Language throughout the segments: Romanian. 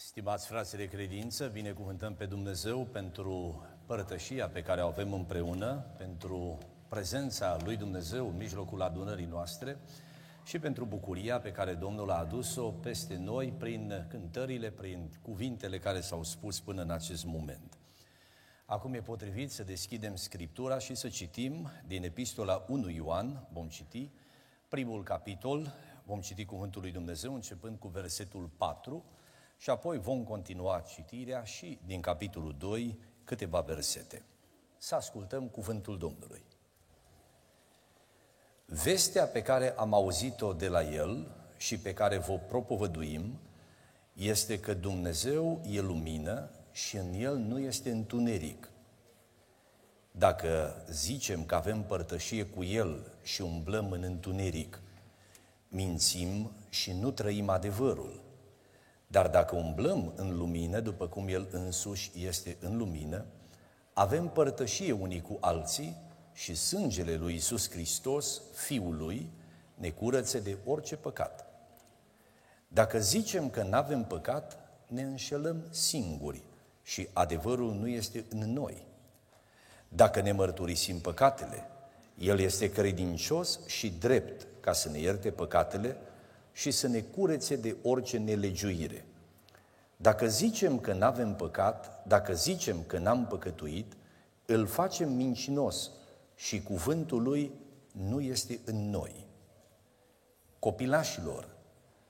Stimați frați de credință, binecuvântăm pe Dumnezeu pentru părătășia pe care o avem împreună, pentru prezența lui Dumnezeu în mijlocul adunării noastre și pentru bucuria pe care Domnul a adus-o peste noi prin cântările, prin cuvintele care s-au spus până în acest moment. Acum e potrivit să deschidem Scriptura și să citim din Epistola 1 Ioan, vom citi primul capitol, vom citi Cuvântul lui Dumnezeu începând cu versetul 4 și apoi vom continua citirea și din capitolul 2 câteva versete. Să ascultăm Cuvântul Domnului. Vestea pe care am auzit-o de la El și pe care vă propovăduim este că Dumnezeu e lumină și în El nu este întuneric. Dacă zicem că avem părtășie cu El și umblăm în întuneric, mințim și nu trăim adevărul. Dar dacă umblăm în lumină, după cum El însuși este în lumină, avem părtășie unii cu alții și sângele lui Isus Hristos, Fiul lui, ne curățe de orice păcat. Dacă zicem că nu avem păcat, ne înșelăm singuri și adevărul nu este în noi. Dacă ne mărturisim păcatele, El este credincios și drept ca să ne ierte păcatele și să ne curețe de orice nelegiuire. Dacă zicem că nu avem păcat, dacă zicem că n-am păcătuit, îl facem mincinos și cuvântul lui nu este în noi. Copilașilor,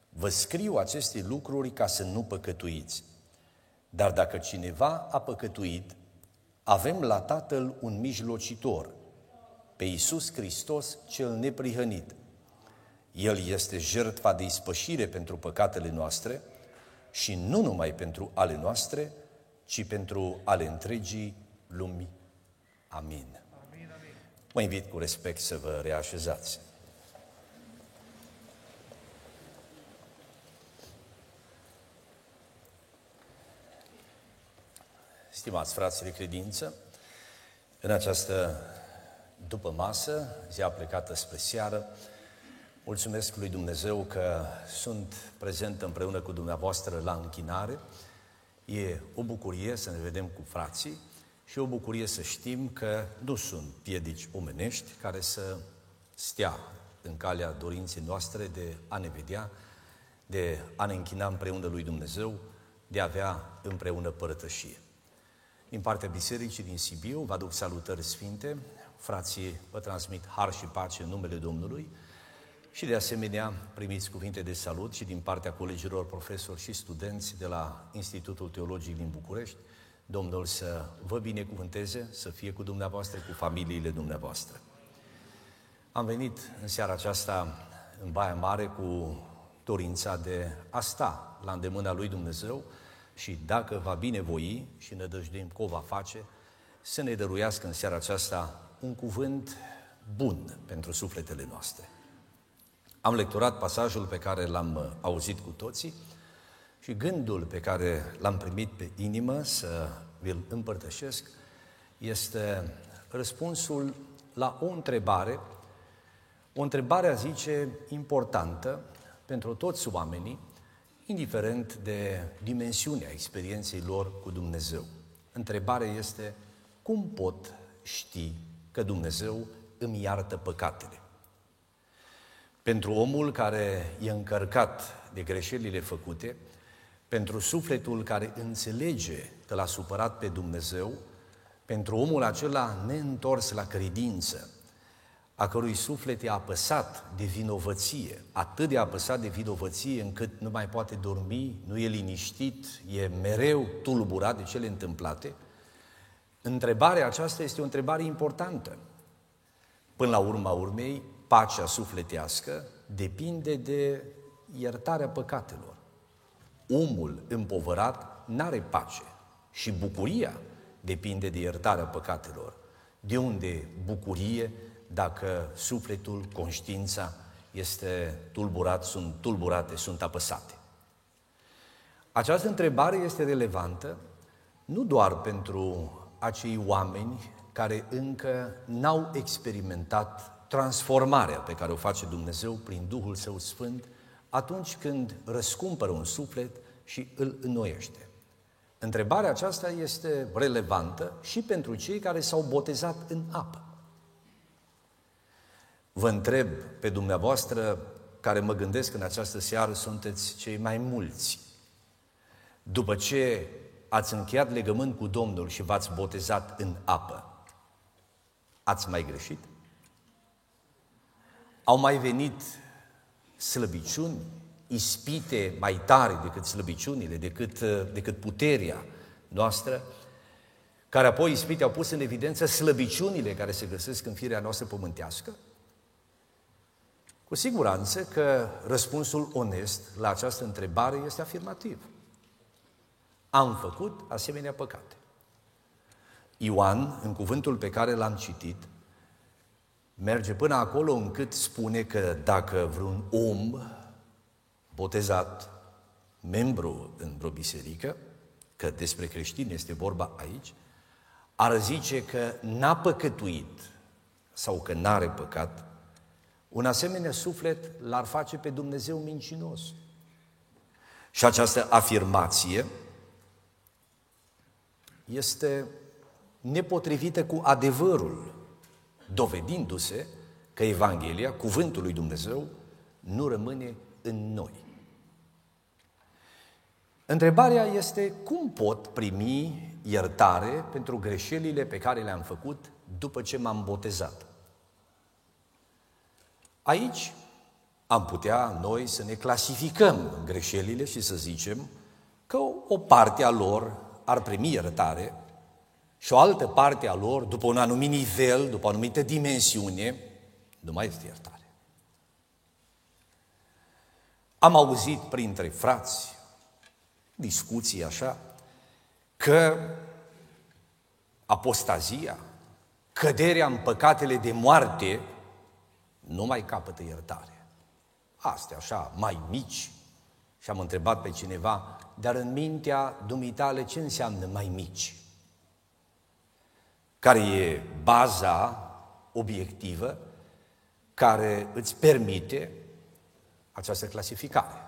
vă scriu aceste lucruri ca să nu păcătuiți. Dar dacă cineva a păcătuit, avem la Tatăl un mijlocitor, pe Iisus Hristos cel neprihănit. El este jertfa de ispășire pentru păcatele noastre și nu numai pentru ale noastre, ci pentru ale întregii lumi. Amin. amin, amin. Mă invit cu respect să vă reașezați. Stimați frați de credință, în această după masă, zi plecată spre seară, mulțumesc lui Dumnezeu că sunt prezent împreună cu dumneavoastră la închinare. E o bucurie să ne vedem cu frații și o bucurie să știm că nu sunt piedici omenești care să stea în calea dorinței noastre de a ne vedea, de a ne închina împreună lui Dumnezeu, de a avea împreună părătășie. Din partea Bisericii din Sibiu, vă aduc salutări sfinte, frații vă transmit har și pace în numele Domnului și de asemenea primiți cuvinte de salut și din partea colegilor profesori și studenți de la Institutul Teologic din București. Domnul să vă binecuvânteze, să fie cu dumneavoastră, cu familiile dumneavoastră. Am venit în seara aceasta în Baia Mare cu dorința de a sta la îndemâna lui Dumnezeu, și dacă va binevoi și ne dăjduim că o va face, să ne dăruiască în seara aceasta un cuvânt bun pentru sufletele noastre. Am lecturat pasajul pe care l-am uh, auzit cu toții și gândul pe care l-am primit pe inimă să vi-l împărtășesc este răspunsul la o întrebare, o întrebare, a zice, importantă pentru toți oamenii, indiferent de dimensiunea experienței lor cu Dumnezeu. Întrebarea este, cum pot ști că Dumnezeu îmi iartă păcatele? Pentru omul care e încărcat de greșelile făcute, pentru sufletul care înțelege că l-a supărat pe Dumnezeu, pentru omul acela neîntors la credință, a cărui suflet e apăsat de vinovăție, atât de apăsat de vinovăție încât nu mai poate dormi, nu e liniștit, e mereu tulburat de cele întâmplate, întrebarea aceasta este o întrebare importantă. Până la urma urmei, pacea sufletească depinde de iertarea păcatelor. Omul împovărat n-are pace și bucuria depinde de iertarea păcatelor. De unde bucurie dacă sufletul, conștiința este tulburat, sunt tulburate, sunt apăsate. Această întrebare este relevantă nu doar pentru acei oameni care încă n-au experimentat transformarea pe care o face Dumnezeu prin Duhul Său Sfânt atunci când răscumpără un suflet și îl înnoiește. Întrebarea aceasta este relevantă și pentru cei care s-au botezat în apă. Vă întreb pe dumneavoastră, care mă gândesc în această seară, sunteți cei mai mulți. După ce ați încheiat legământ cu Domnul și v-ați botezat în apă, ați mai greșit? Au mai venit slăbiciuni, ispite mai tare decât slăbiciunile, decât, decât puterea noastră, care apoi ispite au pus în evidență slăbiciunile care se găsesc în firea noastră pământească? Cu siguranță că răspunsul onest la această întrebare este afirmativ. Am făcut asemenea păcate. Ioan, în cuvântul pe care l-am citit, merge până acolo încât spune că dacă vreun om botezat, membru în vreo biserică, că despre creștini este vorba aici, ar zice că n-a păcătuit sau că n-are păcat, un asemenea suflet l-ar face pe Dumnezeu mincinos. Și această afirmație este nepotrivită cu adevărul, dovedindu-se că Evanghelia, cuvântul lui Dumnezeu, nu rămâne în noi. Întrebarea este cum pot primi iertare pentru greșelile pe care le-am făcut după ce m-am botezat. Aici am putea noi să ne clasificăm greșelile și să zicem că o parte a lor ar primi iertare și o altă parte a lor, după un anumit nivel, după o anumită dimensiune, nu mai este iertare. Am auzit printre frați discuții așa, că apostazia, căderea în păcatele de moarte, nu mai capătă iertare. Astea așa, mai mici. Și am întrebat pe cineva, dar în mintea dumitale ce înseamnă mai mici? Care e baza obiectivă care îți permite această clasificare.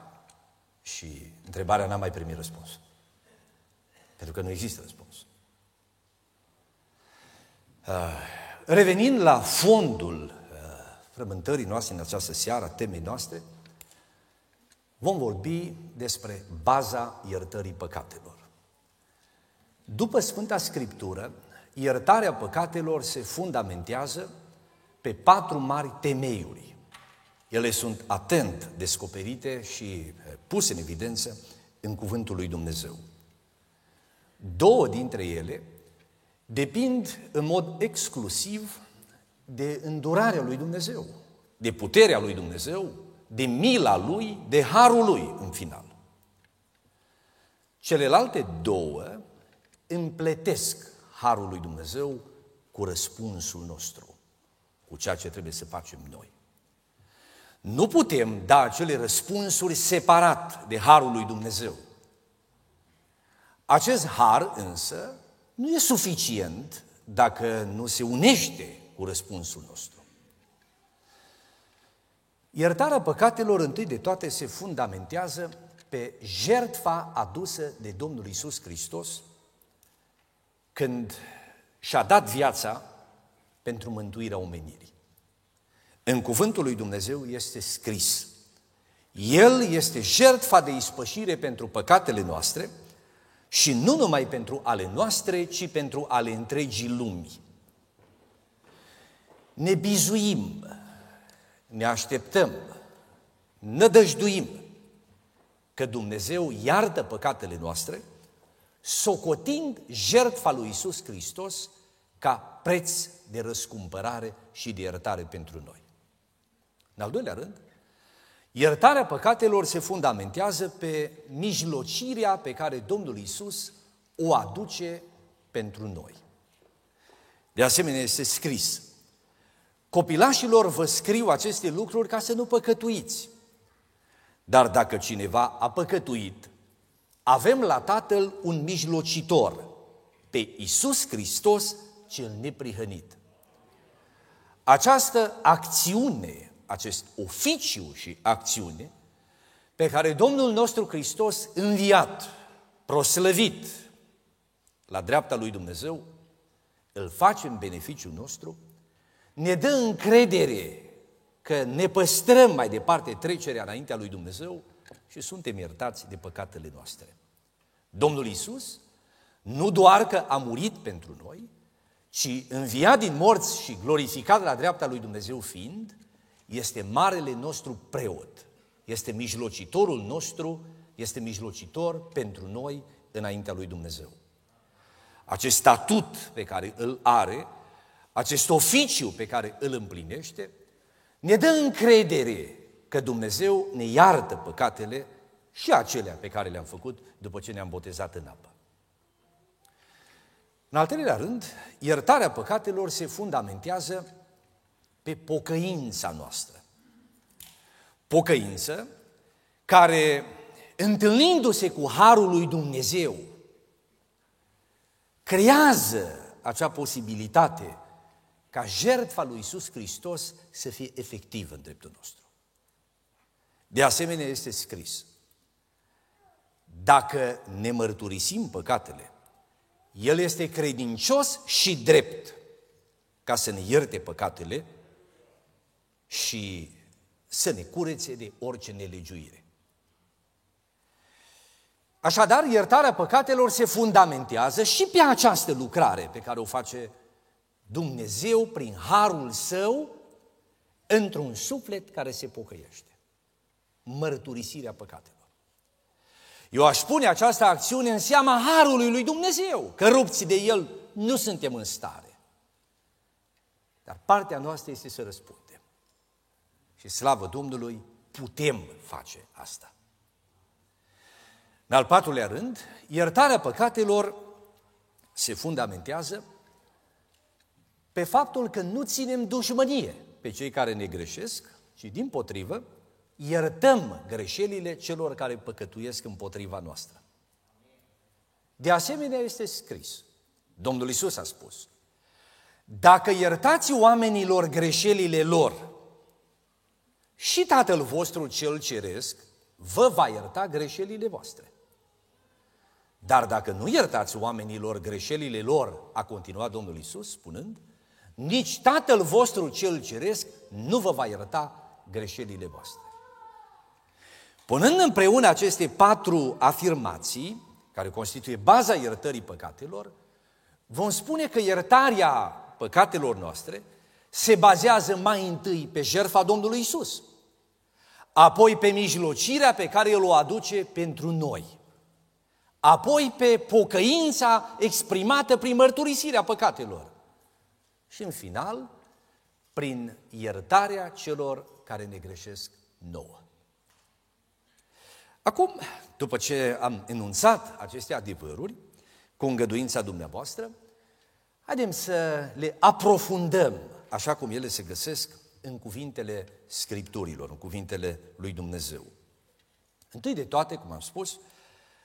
Și întrebarea n-a mai primit răspuns. Pentru că nu există răspuns. Uh, revenind la fondul uh, frământării noastre în această seară, temei noastre, vom vorbi despre baza iertării păcatelor. După Sfânta Scriptură, iertarea păcatelor se fundamentează pe patru mari temeiuri. Ele sunt atent descoperite și eh, puse în evidență în cuvântul lui Dumnezeu. Două dintre ele depind în mod exclusiv de îndurarea lui Dumnezeu, de puterea lui Dumnezeu, de mila lui, de harul lui în final. Celelalte două împletesc harul lui Dumnezeu cu răspunsul nostru, cu ceea ce trebuie să facem noi. Nu putem da acele răspunsuri separat de harul lui Dumnezeu. Acest har însă nu e suficient dacă nu se unește cu răspunsul nostru. Iertarea păcatelor întâi de toate se fundamentează pe jertfa adusă de Domnul Isus Hristos când și-a dat viața pentru mântuirea omenirii. În cuvântul lui Dumnezeu este scris. El este jertfa de ispășire pentru păcatele noastre și nu numai pentru ale noastre, ci pentru ale întregii lumi. Ne bizuim, ne așteptăm, nădăjduim că Dumnezeu iartă păcatele noastre, socotind jertfa lui Isus Hristos ca preț de răscumpărare și de iertare pentru noi. În al doilea rând, iertarea păcatelor se fundamentează pe mijlocirea pe care Domnul Isus o aduce pentru noi. De asemenea, este scris, copilașilor vă scriu aceste lucruri ca să nu păcătuiți. Dar dacă cineva a păcătuit, avem la Tatăl un mijlocitor, pe Isus Hristos cel neprihănit. Această acțiune acest oficiu și acțiune, pe care Domnul nostru Hristos, înviat, proslăvit la dreapta lui Dumnezeu, îl face în beneficiul nostru, ne dă încredere că ne păstrăm mai departe trecerea înaintea lui Dumnezeu și suntem iertați de păcatele noastre. Domnul Isus nu doar că a murit pentru noi, ci înviat din morți și glorificat la dreapta lui Dumnezeu fiind, este marele nostru preot, este mijlocitorul nostru, este mijlocitor pentru noi înaintea lui Dumnezeu. Acest statut pe care îl are, acest oficiu pe care îl împlinește, ne dă încredere că Dumnezeu ne iartă păcatele și acelea pe care le-am făcut după ce ne-am botezat în apă. În al treilea rând, iertarea păcatelor se fundamentează pe pocăința noastră. Pocăință care, întâlnindu-se cu Harul lui Dumnezeu, creează acea posibilitate ca jertfa lui Isus Hristos să fie efectivă în dreptul nostru. De asemenea, este scris, dacă ne mărturisim păcatele, El este credincios și drept ca să ne ierte păcatele și să ne curețe de orice nelegiuire. Așadar, iertarea păcatelor se fundamentează și pe această lucrare pe care o face Dumnezeu prin harul său într-un suflet care se pocăiește. Mărturisirea păcatelor. Eu aș pune această acțiune în seama harului lui Dumnezeu, că rupți de el nu suntem în stare. Dar partea noastră este să răspundem. Și slavă Domnului, putem face asta. În al patrulea rând, iertarea păcatelor se fundamentează pe faptul că nu ținem dușmănie pe cei care ne greșesc, ci din potrivă iertăm greșelile celor care păcătuiesc împotriva noastră. De asemenea este scris, Domnul Isus a spus, dacă iertați oamenilor greșelile lor, și Tatăl vostru cel ceresc vă va ierta greșelile voastre. Dar dacă nu iertați oamenilor greșelile lor, a continuat Domnul Isus spunând, nici Tatăl vostru cel ceresc nu vă va ierta greșelile voastre. Punând împreună aceste patru afirmații, care constituie baza iertării păcatelor, vom spune că iertarea păcatelor noastre se bazează mai întâi pe jertfa Domnului Isus, apoi pe mijlocirea pe care El o aduce pentru noi, apoi pe pocăința exprimată prin mărturisirea păcatelor și în final prin iertarea celor care ne greșesc nouă. Acum, după ce am enunțat aceste adevăruri, cu îngăduința dumneavoastră, haideți să le aprofundăm așa cum ele se găsesc în cuvintele Scripturilor, în cuvintele lui Dumnezeu. Întâi de toate, cum am spus,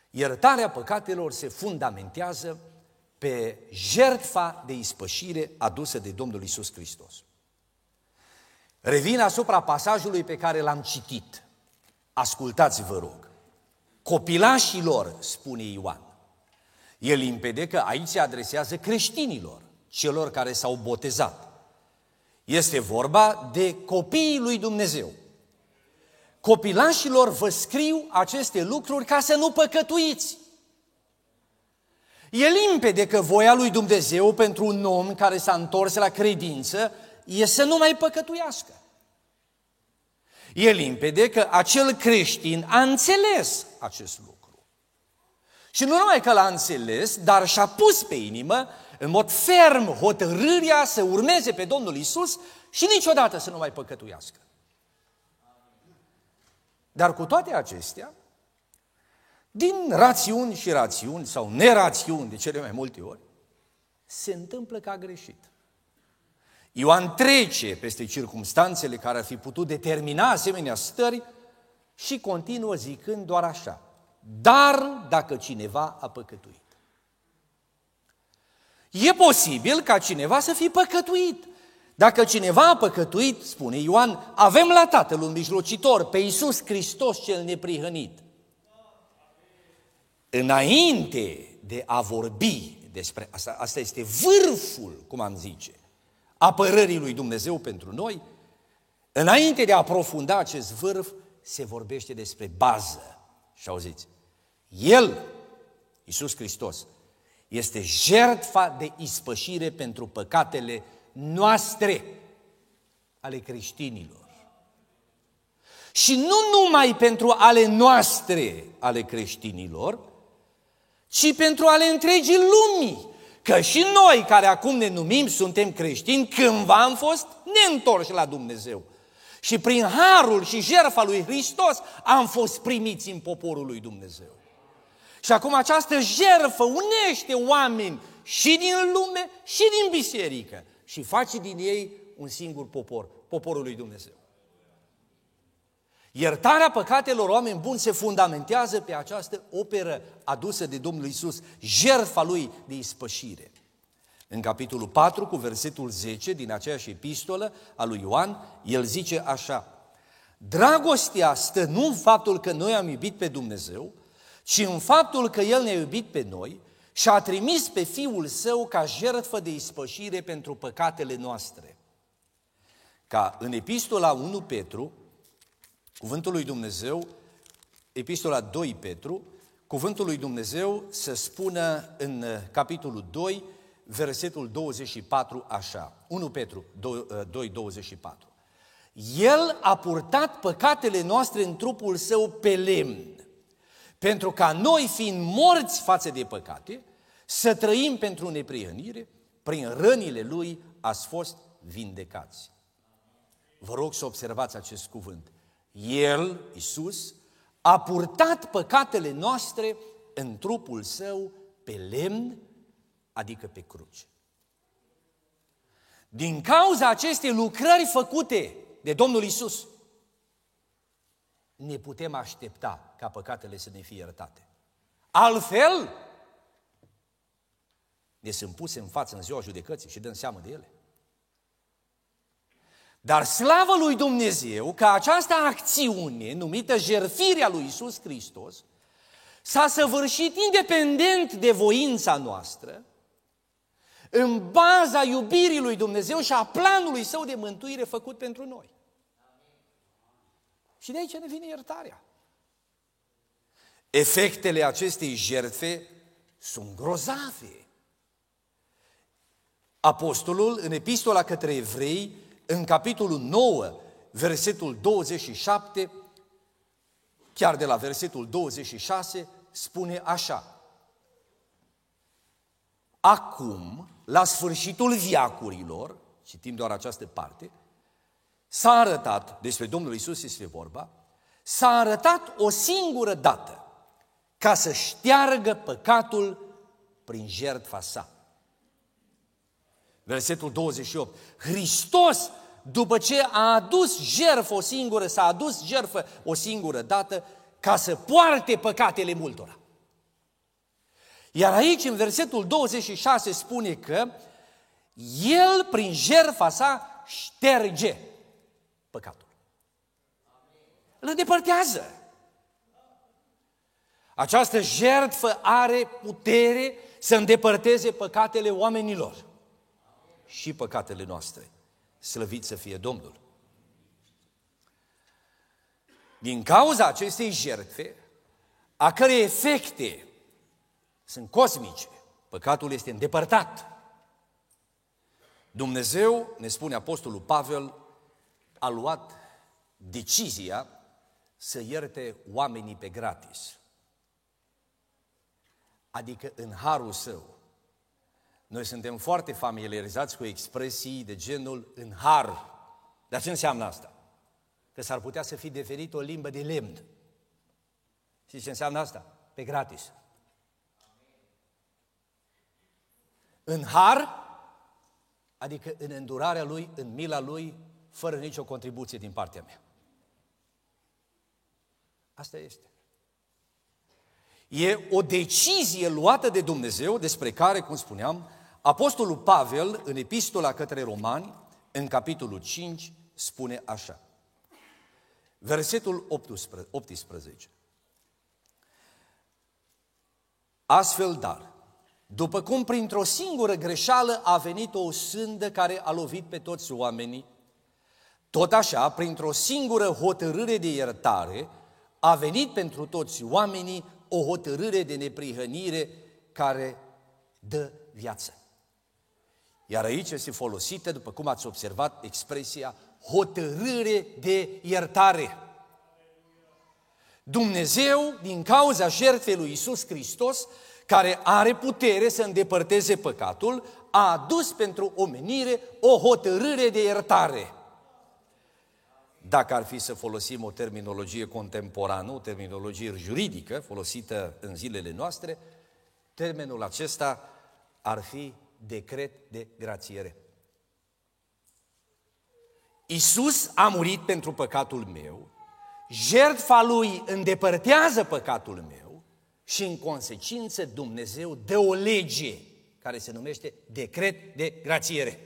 iertarea păcatelor se fundamentează pe jertfa de ispășire adusă de Domnul Isus Hristos. Revin asupra pasajului pe care l-am citit. Ascultați, vă rog. Copilașilor, spune Ioan. E limpede că aici se adresează creștinilor, celor care s-au botezat. Este vorba de copiii lui Dumnezeu. Copilașilor vă scriu aceste lucruri ca să nu păcătuiți. E limpede că voia lui Dumnezeu pentru un om care s-a întors la credință e să nu mai păcătuiască. E limpede că acel creștin a înțeles acest lucru. Și nu numai că l-a înțeles, dar și-a pus pe inimă în mod ferm hotărârea să urmeze pe Domnul Isus și niciodată să nu mai păcătuiască. Dar cu toate acestea, din rațiuni și rațiuni sau nerațiuni de cele mai multe ori, se întâmplă că a greșit. Ioan trece peste circumstanțele care ar fi putut determina asemenea stări și continuă zicând doar așa. Dar dacă cineva a păcătuit. E posibil ca cineva să fi păcătuit, Dacă cineva a păcătuit, spune Ioan, avem la Tatăl un mijlocitor, pe Iisus Hristos cel neprihănit. Înainte de a vorbi despre asta, asta este vârful, cum am zice, apărării lui Dumnezeu pentru noi, înainte de a aprofunda acest vârf, se vorbește despre bază. Și auziți, El, Iisus Hristos, este jertfa de ispășire pentru păcatele noastre, ale creștinilor. Și nu numai pentru ale noastre, ale creștinilor, ci pentru ale întregii lumii. Că și noi, care acum ne numim, suntem creștini, cândva am fost neîntorși la Dumnezeu. Și prin harul și jertfa lui Hristos am fost primiți în poporul lui Dumnezeu. Și acum această jertfă unește oameni și din lume și din biserică și face din ei un singur popor, poporul lui Dumnezeu. Iertarea păcatelor oameni buni se fundamentează pe această operă adusă de Domnul Isus, jertfa lui de ispășire. În capitolul 4, cu versetul 10 din aceeași epistolă a lui Ioan, el zice așa, Dragostea stă nu în faptul că noi am iubit pe Dumnezeu, ci în faptul că El ne-a iubit pe noi și a trimis pe Fiul Său ca jertfă de ispășire pentru păcatele noastre. Ca în epistola 1 Petru, cuvântul lui Dumnezeu, epistola 2 Petru, cuvântul lui Dumnezeu să spună în capitolul 2, versetul 24 așa. 1 Petru 2, 24. El a purtat păcatele noastre în trupul său pe lemn pentru ca noi, fiind morți față de păcate, să trăim pentru neprihănire, prin rănile Lui ați fost vindecați. Vă rog să observați acest cuvânt. El, Isus, a purtat păcatele noastre în trupul Său pe lemn, adică pe cruce. Din cauza acestei lucrări făcute de Domnul Isus, ne putem aștepta ca păcatele să ne fie iertate. Altfel, ne sunt puse în față în ziua judecății și dăm seamă de ele. Dar slavă lui Dumnezeu că această acțiune numită jertfirea lui Isus Hristos s-a săvârșit independent de voința noastră, în baza iubirii lui Dumnezeu și a planului său de mântuire făcut pentru noi. Și de aici ne vine iertarea. Efectele acestei jertfe sunt grozave. Apostolul, în epistola către evrei, în capitolul 9, versetul 27, chiar de la versetul 26, spune așa. Acum, la sfârșitul viacurilor, citim doar această parte, s-a arătat, despre Domnul Isus este vorba, s-a arătat o singură dată ca să șteargă păcatul prin jertfa sa. Versetul 28. Hristos, după ce a adus jertfă o singură, s-a adus jertfă o singură dată, ca să poarte păcatele multora. Iar aici, în versetul 26, spune că El, prin jertfa sa, șterge păcatul. Îl îndepărtează. Această jertfă are putere să îndepărteze păcatele oamenilor și păcatele noastre. Slăvit să fie Domnul! Din cauza acestei jertfe, a cărei efecte sunt cosmice, păcatul este îndepărtat. Dumnezeu, ne spune Apostolul Pavel, a luat decizia să ierte oamenii pe gratis adică în harul său. Noi suntem foarte familiarizați cu expresii de genul în har. Dar ce înseamnă asta? Că s-ar putea să fi devenit o limbă de lemn. Și ce înseamnă asta? Pe gratis. În har, adică în îndurarea lui, în mila lui, fără nicio contribuție din partea mea. Asta este. E o decizie luată de Dumnezeu despre care, cum spuneam, Apostolul Pavel, în epistola către romani, în capitolul 5, spune așa. Versetul 18. Astfel, dar, după cum printr-o singură greșeală a venit o sândă care a lovit pe toți oamenii, tot așa, printr-o singură hotărâre de iertare, a venit pentru toți oamenii o hotărâre de neprihănire care dă viață. Iar aici este folosită, după cum ați observat, expresia hotărâre de iertare. Dumnezeu, din cauza jertfei lui Isus Hristos, care are putere să îndepărteze păcatul, a adus pentru omenire o hotărâre de iertare. Dacă ar fi să folosim o terminologie contemporană, o terminologie juridică folosită în zilele noastre, termenul acesta ar fi decret de grațiere. Isus a murit pentru păcatul meu, jertfa lui îndepărtează păcatul meu și în consecință Dumnezeu dă o lege care se numește decret de grațiere.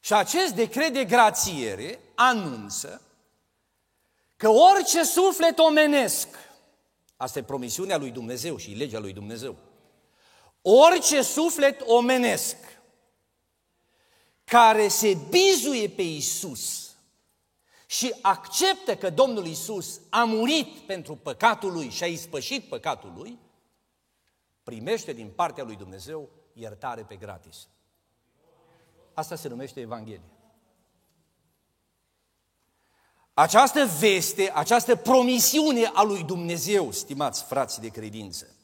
Și acest decret de grațiere anunță că orice suflet omenesc, asta e promisiunea lui Dumnezeu și legea lui Dumnezeu, orice suflet omenesc care se bizuie pe Isus și acceptă că Domnul Isus a murit pentru păcatul lui și a ispășit păcatul lui, primește din partea lui Dumnezeu iertare pe gratis. Asta se numește Evanghelie. Această veste, această promisiune a lui Dumnezeu, stimați frați de credință,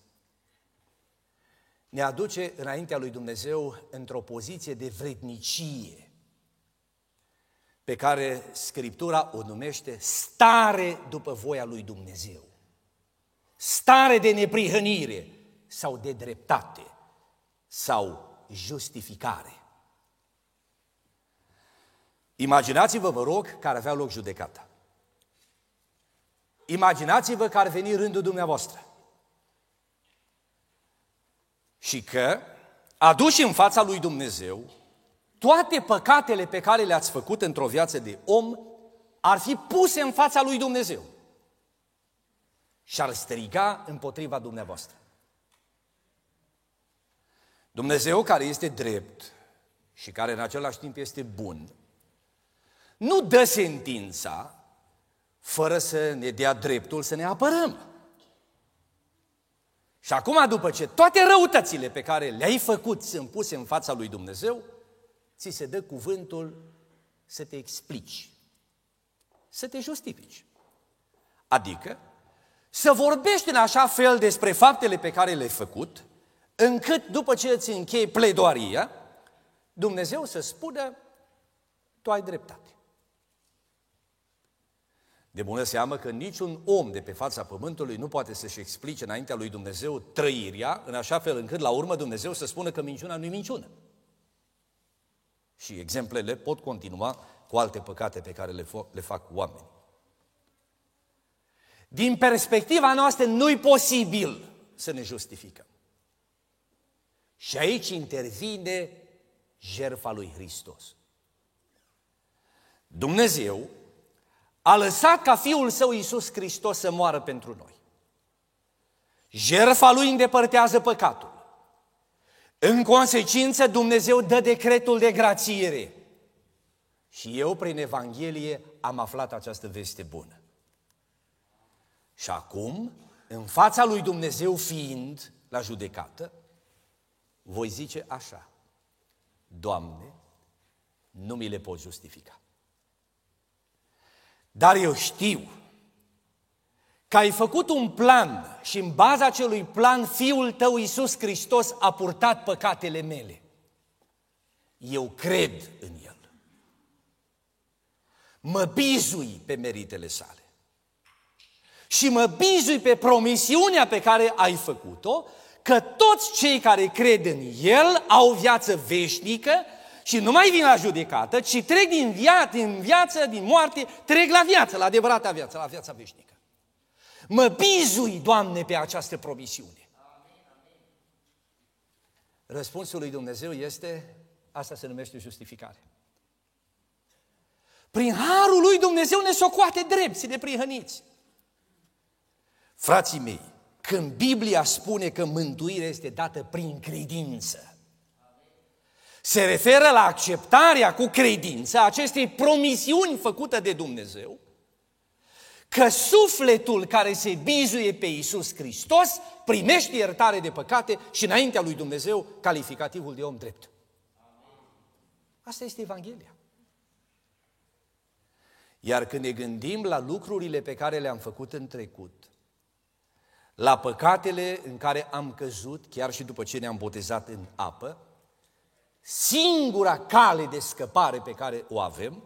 ne aduce înaintea lui Dumnezeu într-o poziție de vrednicie, pe care Scriptura o numește stare după voia lui Dumnezeu. Stare de neprihănire sau de dreptate sau justificare. Imaginați-vă, vă rog, că ar avea loc judecata. Imaginați-vă că ar veni rândul dumneavoastră. Și că, aduși în fața lui Dumnezeu, toate păcatele pe care le-ați făcut într-o viață de om ar fi puse în fața lui Dumnezeu și ar striga împotriva dumneavoastră. Dumnezeu care este drept și care în același timp este bun, nu dă sentința fără să ne dea dreptul să ne apărăm. Și acum, după ce toate răutățile pe care le-ai făcut sunt puse în fața lui Dumnezeu, ți se dă cuvântul să te explici, să te justifici. Adică, să vorbești în așa fel despre faptele pe care le-ai făcut, încât după ce îți închei pledoaria, Dumnezeu să spună, tu ai dreptate. De bună seamă că niciun om de pe fața pământului nu poate să-și explice înaintea lui Dumnezeu trăirea, în așa fel încât la urmă Dumnezeu să spună că minciuna nu-i minciună. Și exemplele pot continua cu alte păcate pe care le, le fac oameni. Din perspectiva noastră nu-i posibil să ne justificăm. Și aici intervine jertfa lui Hristos. Dumnezeu a lăsat ca Fiul Său Iisus Hristos să moară pentru noi. Jerfa Lui îndepărtează păcatul. În consecință, Dumnezeu dă decretul de grațiere. Și eu, prin Evanghelie, am aflat această veste bună. Și acum, în fața lui Dumnezeu fiind la judecată, voi zice așa, Doamne, nu mi le pot justifica. Dar eu știu că ai făcut un plan și în baza acelui plan Fiul tău Iisus Hristos a purtat păcatele mele. Eu cred în El. Mă bizui pe meritele sale. Și mă bizui pe promisiunea pe care ai făcut-o, că toți cei care cred în El au viață veșnică și nu mai vin la judecată, ci trec din, via- din viață, din moarte, trec la viață, la adevărata viață, la viața veșnică. Mă bizui, Doamne, pe această promisiune. Răspunsul lui Dumnezeu este, Asta se numește justificare. Prin harul lui Dumnezeu ne socoate drepți, ne prihăniți. Frații mei, când Biblia spune că mântuirea este dată prin credință, se referă la acceptarea cu credință acestei promisiuni făcute de Dumnezeu, că sufletul care se bizuie pe Iisus Hristos primește iertare de păcate și înaintea lui Dumnezeu calificativul de om drept. Asta este Evanghelia. Iar când ne gândim la lucrurile pe care le-am făcut în trecut, la păcatele în care am căzut, chiar și după ce ne-am botezat în apă, singura cale de scăpare pe care o avem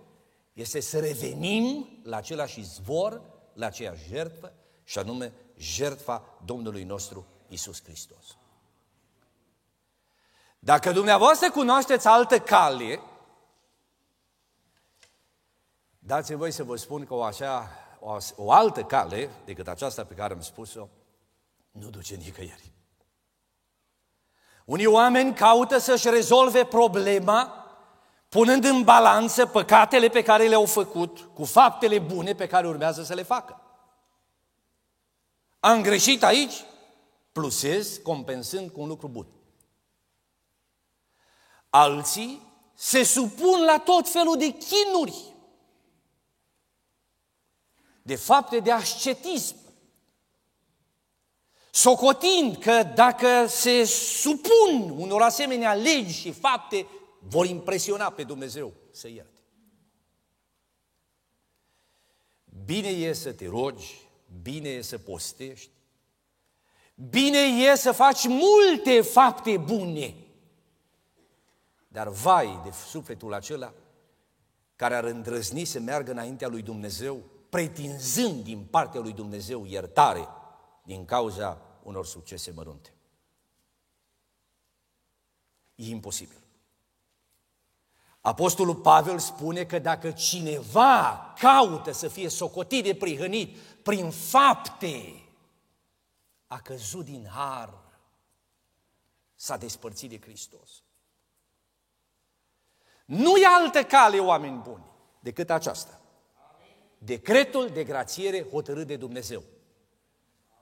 este să revenim la același izvor, la aceeași jertfă, și anume jertfa Domnului nostru Isus Hristos. Dacă dumneavoastră cunoașteți altă cale, dați-mi voi să vă spun că o, așa, o, o altă cale decât aceasta pe care am spus-o, nu duce nicăieri. Unii oameni caută să-și rezolve problema punând în balanță păcatele pe care le-au făcut cu faptele bune pe care urmează să le facă. Am greșit aici, plusez, compensând cu un lucru bun. Alții se supun la tot felul de chinuri, de fapte de ascetism, socotind că dacă se supun unor asemenea legi și fapte, vor impresiona pe Dumnezeu să ierte. Bine e să te rogi, bine e să postești, bine e să faci multe fapte bune, dar vai de sufletul acela care ar îndrăzni să meargă înaintea lui Dumnezeu, pretinzând din partea lui Dumnezeu iertare din cauza unor succese mărunte. E imposibil. Apostolul Pavel spune că dacă cineva caută să fie socotit de prihănit prin fapte, a căzut din har, s-a despărțit de Hristos. Nu e altă cale, oameni buni, decât aceasta. Decretul de grațiere hotărât de Dumnezeu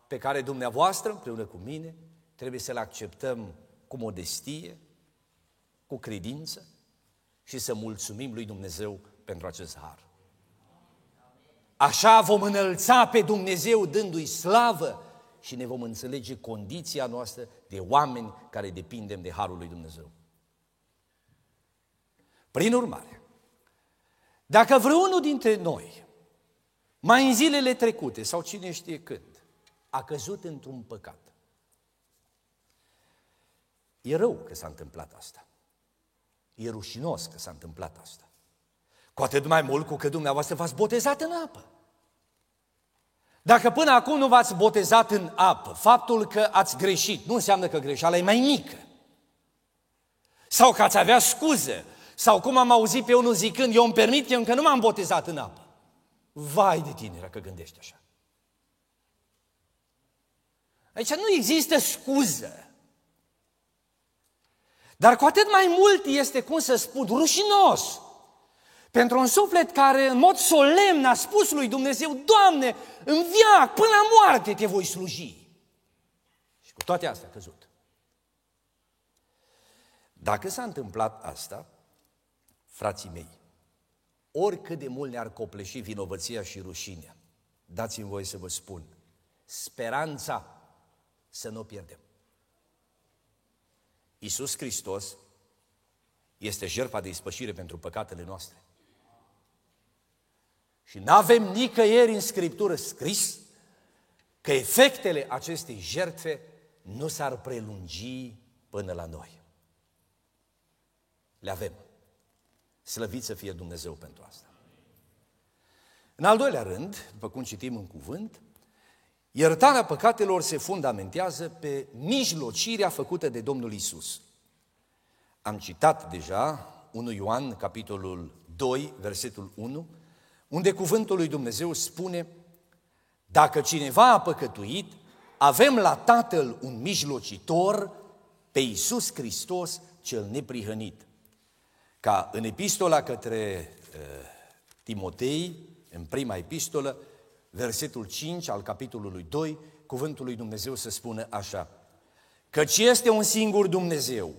pe care dumneavoastră, împreună cu mine, trebuie să-l acceptăm cu modestie, cu credință și să mulțumim lui Dumnezeu pentru acest har. Așa vom înălța pe Dumnezeu dându-i slavă și ne vom înțelege condiția noastră de oameni care depindem de harul lui Dumnezeu. Prin urmare, dacă vreunul dintre noi, mai în zilele trecute sau cine știe când, a căzut într-un păcat. E rău că s-a întâmplat asta. E rușinos că s-a întâmplat asta. Cu atât mai mult cu că dumneavoastră v-ați botezat în apă. Dacă până acum nu v-ați botezat în apă, faptul că ați greșit nu înseamnă că greșeala e mai mică. Sau că ați avea scuze. Sau cum am auzit pe unul zicând, eu îmi permit că eu încă nu m-am botezat în apă. Vai de tine că gândești așa. Aici nu există scuză. Dar cu atât mai mult este, cum să spun, rușinos. Pentru un suflet care în mod solemn a spus lui Dumnezeu, Doamne, în viac, până la moarte te voi sluji. Și cu toate astea a căzut. Dacă s-a întâmplat asta, frații mei, oricât de mult ne-ar copleși vinovăția și rușinea, dați-mi voie să vă spun, speranța să nu o pierdem. Iisus Hristos este jertfa de ispășire pentru păcatele noastre. Și nu avem nicăieri în Scriptură scris că efectele acestei jertfe nu s-ar prelungi până la noi. Le avem. Slăvit să fie Dumnezeu pentru asta. În al doilea rând, după cum citim în cuvânt, Iertarea păcatelor se fundamentează pe mijlocirea făcută de Domnul Isus. Am citat deja 1 Ioan, capitolul 2, versetul 1, unde cuvântul lui Dumnezeu spune Dacă cineva a păcătuit, avem la Tatăl un mijlocitor, pe Iisus Hristos cel neprihănit. ca în epistola către uh, Timotei, în prima epistolă, versetul 5 al capitolului 2, cuvântul lui Dumnezeu să spună așa, căci este un singur Dumnezeu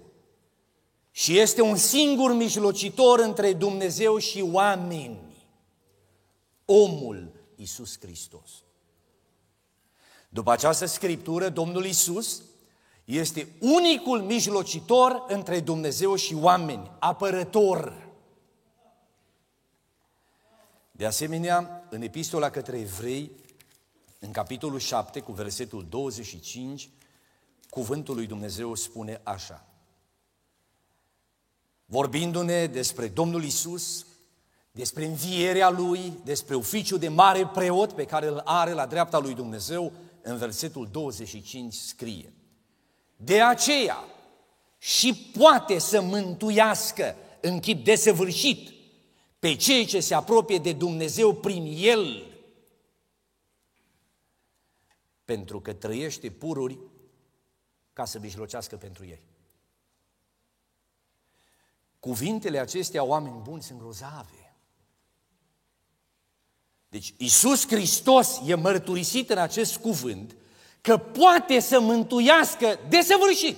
și este un singur mijlocitor între Dumnezeu și oameni, omul Isus Hristos. După această scriptură, Domnul Isus este unicul mijlocitor între Dumnezeu și oameni, apărător. De asemenea, în epistola către evrei, în capitolul 7, cu versetul 25, cuvântul lui Dumnezeu spune așa. Vorbindu-ne despre Domnul Isus, despre învierea Lui, despre oficiul de mare preot pe care îl are la dreapta lui Dumnezeu, în versetul 25 scrie De aceea și poate să mântuiască în chip desăvârșit pe cei ce se apropie de Dumnezeu prin El, pentru că trăiește pururi ca să mijlocească pentru ei. Cuvintele acestea, oameni buni, sunt grozave. Deci Isus Hristos e mărturisit în acest cuvânt că poate să mântuiască desăvârșit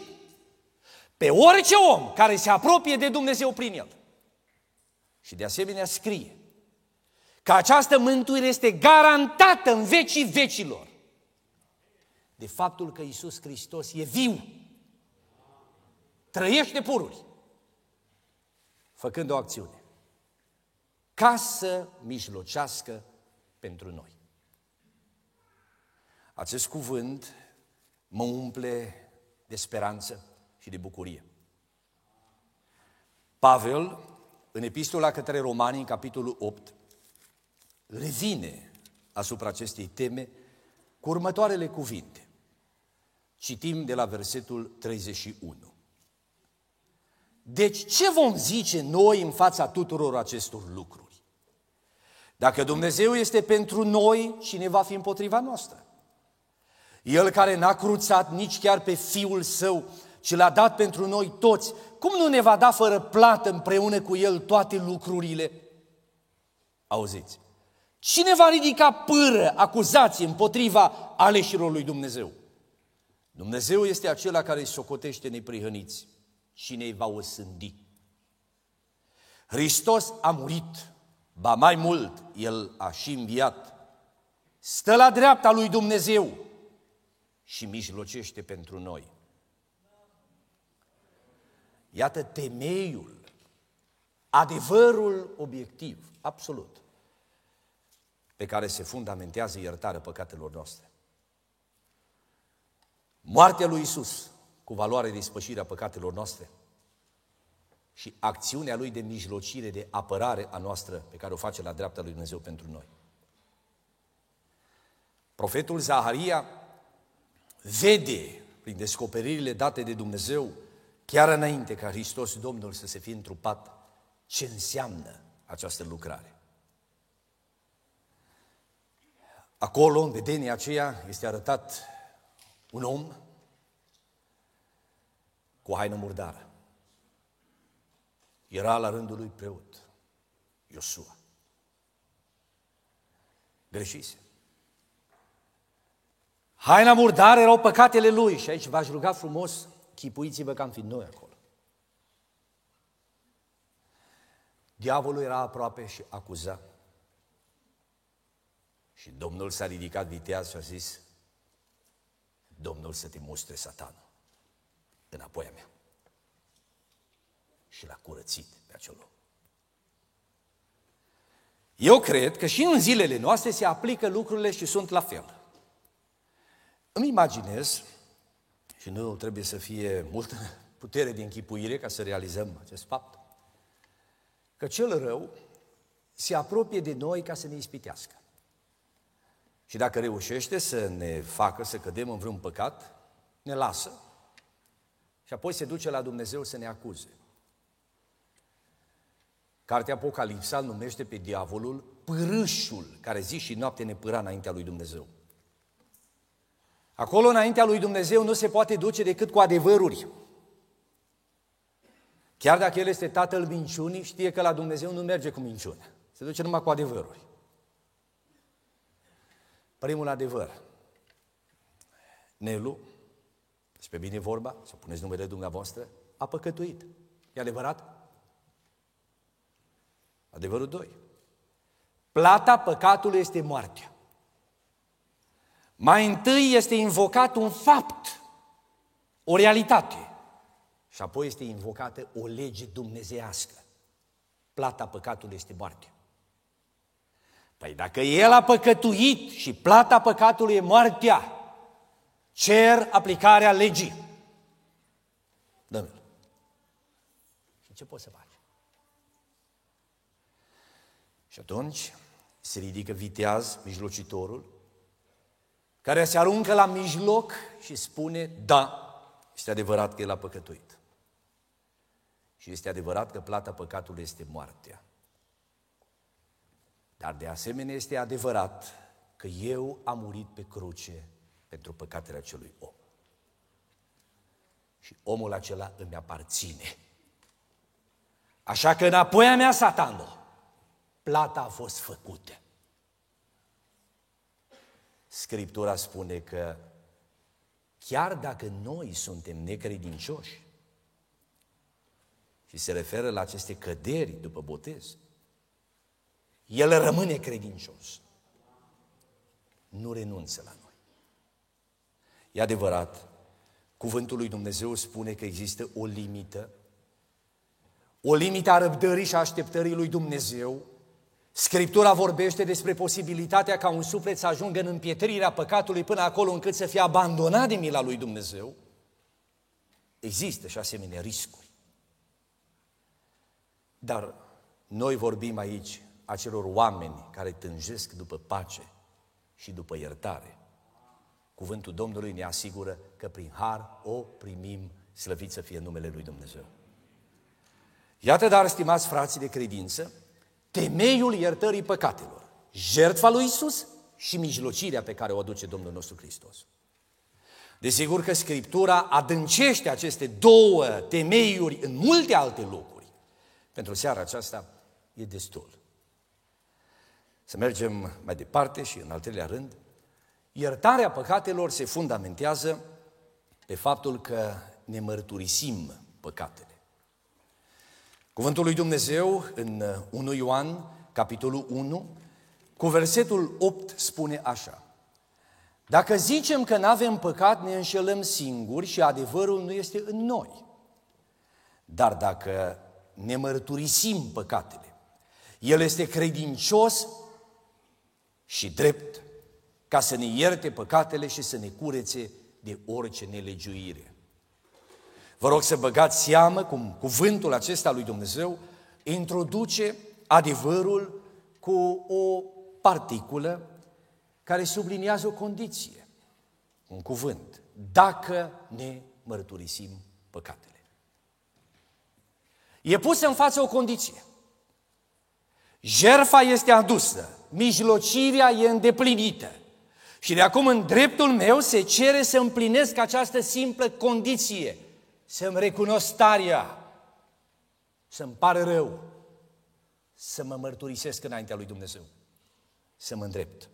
pe orice om care se apropie de Dumnezeu prin el. Și de asemenea scrie că această mântuire este garantată în vecii vecilor de faptul că Isus Hristos e viu, trăiește pururi, făcând o acțiune, ca să mijlocească pentru noi. Acest cuvânt mă umple de speranță și de bucurie. Pavel, în epistola către Romani, în capitolul 8, revine asupra acestei teme cu următoarele cuvinte. Citim de la versetul 31. Deci ce vom zice noi în fața tuturor acestor lucruri? Dacă Dumnezeu este pentru noi, cine va fi împotriva noastră? El care n-a cruțat nici chiar pe Fiul Său, ci l-a dat pentru noi toți, cum nu ne va da fără plată împreună cu El toate lucrurile? Auziți, cine va ridica pâră acuzații împotriva aleșilor lui Dumnezeu? Dumnezeu este acela care îi socotește neprihăniți. Cine îi va osândi? Hristos a murit Ba mai mult, El a și înviat. Stă la dreapta lui Dumnezeu și mijlocește pentru noi. Iată temeiul, adevărul obiectiv, absolut, pe care se fundamentează iertarea păcatelor noastre. Moartea lui Isus, cu valoare de ispășire a păcatelor noastre, și acțiunea lui de mijlocire, de apărare a noastră pe care o face la dreapta lui Dumnezeu pentru noi. Profetul Zaharia vede prin descoperirile date de Dumnezeu, chiar înainte ca Hristos Domnul să se fie întrupat, ce înseamnă această lucrare. Acolo, în vedenia aceea, este arătat un om cu o haină murdară era la rândul lui preot, Iosua. Greșise. Haina murdară erau păcatele lui și aici v-aș ruga frumos, chipuiți-vă că am fi noi acolo. Diavolul era aproape și acuza. Și Domnul s-a ridicat viteaz și a zis, Domnul să te mustre satanul înapoi a mea și l-a curățit pe acel loc. Eu cred că și în zilele noastre se aplică lucrurile și sunt la fel. Îmi imaginez, și nu trebuie să fie multă putere de închipuire ca să realizăm acest fapt, că cel rău se apropie de noi ca să ne ispitească. Și dacă reușește să ne facă să cădem în vreun păcat, ne lasă și apoi se duce la Dumnezeu să ne acuze. Cartea Apocalipsa îl numește pe diavolul pârâșul care zi și noapte ne pâra înaintea lui Dumnezeu. Acolo înaintea lui Dumnezeu nu se poate duce decât cu adevăruri. Chiar dacă el este tatăl minciunii, știe că la Dumnezeu nu merge cu minciune. Se duce numai cu adevăruri. Primul adevăr. Nelu, despre bine vorba, să puneți numele dumneavoastră, a păcătuit. E adevărat? Adevărul 2. Plata păcatului este moartea. Mai întâi este invocat un fapt, o realitate. Și apoi este invocată o lege dumnezească. Plata păcatului este moartea. Păi dacă el a păcătuit și plata păcatului e moartea, cer aplicarea legii. dă Și ce poți să faci? Și atunci se ridică viteaz, mijlocitorul, care se aruncă la mijloc și spune, da, este adevărat că el a păcătuit. Și este adevărat că plata păcatului este moartea. Dar de asemenea este adevărat că eu am murit pe cruce pentru păcatele acelui om. Și omul acela îmi aparține. Așa că înapoi a mea, satanul, plata a fost făcută. Scriptura spune că chiar dacă noi suntem necredincioși, și se referă la aceste căderi după botez, el rămâne credincios. Nu renunță la noi. E adevărat, cuvântul lui Dumnezeu spune că există o limită, o limită a răbdării și a așteptării lui Dumnezeu. Scriptura vorbește despre posibilitatea ca un suflet să ajungă în împietrirea păcatului până acolo încât să fie abandonat de mila lui Dumnezeu. Există și asemenea riscuri. Dar noi vorbim aici acelor oameni care tânjesc după pace și după iertare. Cuvântul Domnului ne asigură că prin har o primim, slăvit să fie numele Lui Dumnezeu. Iată dar, stimați frații de credință, temeiul iertării păcatelor, jertfa lui Isus și mijlocirea pe care o aduce Domnul nostru Hristos. Desigur că Scriptura adâncește aceste două temeiuri în multe alte locuri. Pentru seara aceasta e destul. Să mergem mai departe și în al treilea rând, iertarea păcatelor se fundamentează pe faptul că ne mărturisim păcatele. Cuvântul lui Dumnezeu în 1 Ioan, capitolul 1, cu versetul 8 spune așa. Dacă zicem că nu avem păcat, ne înșelăm singuri și adevărul nu este în noi. Dar dacă ne mărturisim păcatele, El este credincios și drept ca să ne ierte păcatele și să ne curețe de orice nelegiuire. Vă rog să băgați seamă cum cuvântul acesta lui Dumnezeu introduce adevărul cu o particulă care subliniază o condiție, un cuvânt, dacă ne mărturisim păcatele. E pusă în față o condiție. Jerfa este adusă, mijlocirea e îndeplinită. Și de acum în dreptul meu se cere să împlinesc această simplă condiție, să-mi recunosc starea, să-mi pare rău, să mă mărturisesc înaintea lui Dumnezeu, să mă îndrept.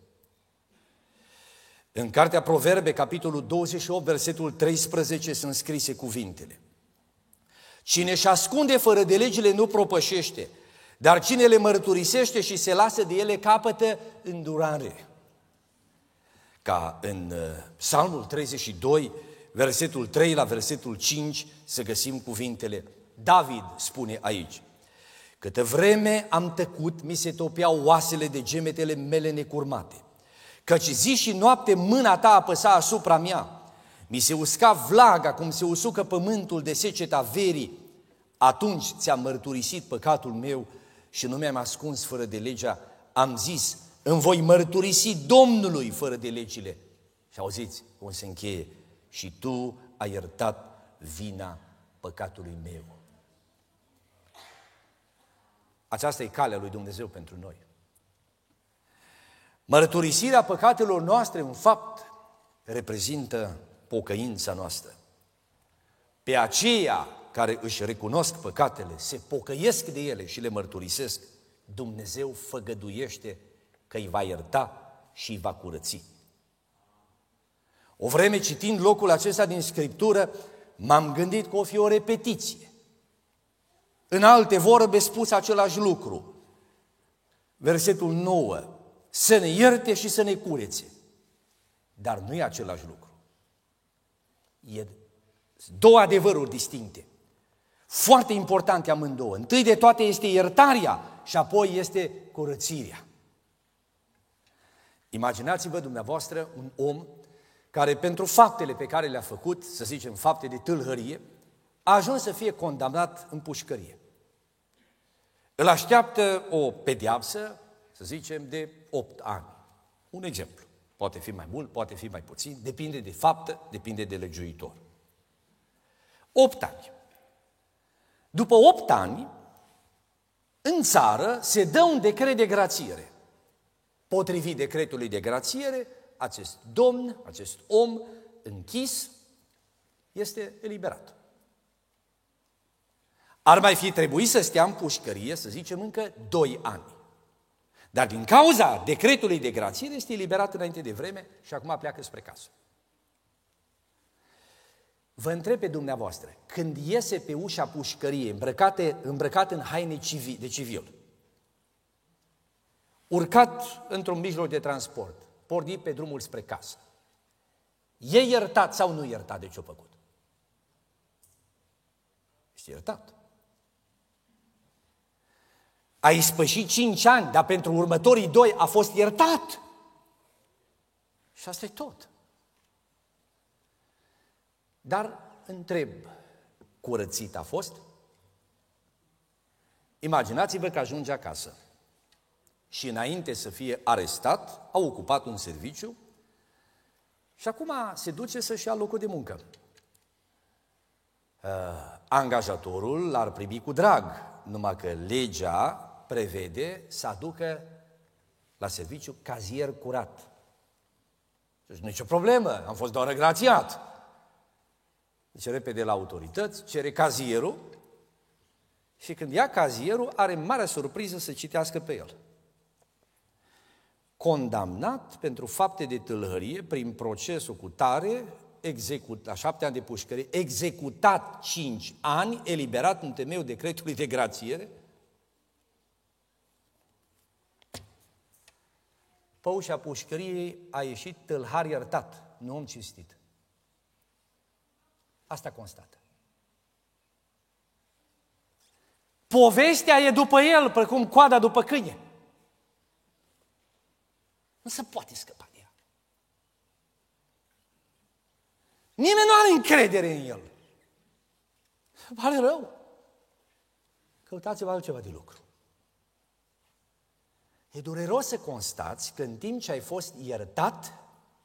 În Cartea Proverbe, capitolul 28, versetul 13, sunt scrise cuvintele. Cine și ascunde fără de legile nu propășește, dar cine le mărturisește și se lasă de ele capătă îndurare. Ca în uh, Psalmul 32, versetul 3 la versetul 5, să găsim cuvintele. David spune aici, Câtă vreme am tăcut, mi se topeau oasele de gemetele mele necurmate. Căci zi și noapte mâna ta apăsa asupra mea. Mi se usca vlaga cum se usucă pământul de seceta verii. Atunci ți-am mărturisit păcatul meu și nu mi-am ascuns fără de legea, am zis, îmi voi mărturisi Domnului fără de legile. Și auziți cum se încheie, și tu ai iertat vina păcatului meu. Aceasta e calea lui Dumnezeu pentru noi. Mărturisirea păcatelor noastre, în fapt, reprezintă pocăința noastră. Pe aceea care își recunosc păcatele, se pocăiesc de ele și le mărturisesc, Dumnezeu făgăduiește că îi va ierta și îi va curăți. O vreme citind locul acesta din Scriptură, m-am gândit că o fi o repetiție. În alte vorbe spus același lucru. Versetul 9. Să ne ierte și să ne curețe. Dar nu e același lucru. E două adevăruri distincte. Foarte importante amândouă. Întâi de toate este iertarea și apoi este curățirea. Imaginați-vă dumneavoastră un om care pentru faptele pe care le-a făcut, să zicem fapte de tâlhărie, a ajuns să fie condamnat în pușcărie. Îl așteaptă o pediapsă, să zicem, de 8 ani. Un exemplu. Poate fi mai mult, poate fi mai puțin, depinde de faptă, depinde de legiuitor. 8 ani. După 8 ani, în țară se dă un decret de grațiere. Potrivit decretului de grațiere, acest domn, acest om închis, este eliberat. Ar mai fi trebuit să stea în pușcărie, să zicem, încă 2 ani. Dar din cauza decretului de grație este eliberat înainte de vreme și acum pleacă spre casă. Vă întreb pe dumneavoastră, când iese pe ușa pușcăriei, îmbrăcate, îmbrăcat în haine civil, de civil, urcat într-un mijloc de transport, pornit pe drumul spre casă, e iertat sau nu iertat de ce-a făcut? Este iertat. A ispășit cinci ani, dar pentru următorii doi a fost iertat. Și asta e tot. Dar întreb, curățit a fost? Imaginați-vă că ajunge acasă și înainte să fie arestat, a ocupat un serviciu și acum se duce să-și ia locul de muncă. Uh, angajatorul l-ar primi cu drag, numai că legea prevede să aducă la serviciu cazier curat. Deci nicio problemă, am fost doar grațiat. Deci repede la autorități, cere cazierul și când ia cazierul, are mare surpriză să citească pe el. Condamnat pentru fapte de tâlhărie prin procesul cu tare, execut, la șapte ani de pușcărie, executat cinci ani, eliberat în temeiul decretului de grațiere, Pe ușa pușcăriei a ieșit tâlhar iertat, nu om cinstit. Asta constată. Povestea e după el, precum coada după câine. Nu se poate scăpa de ea. Nimeni nu are încredere în el. Pare rău. Căutați-vă altceva de lucru. E dureros să constați că în timp ce ai fost iertat,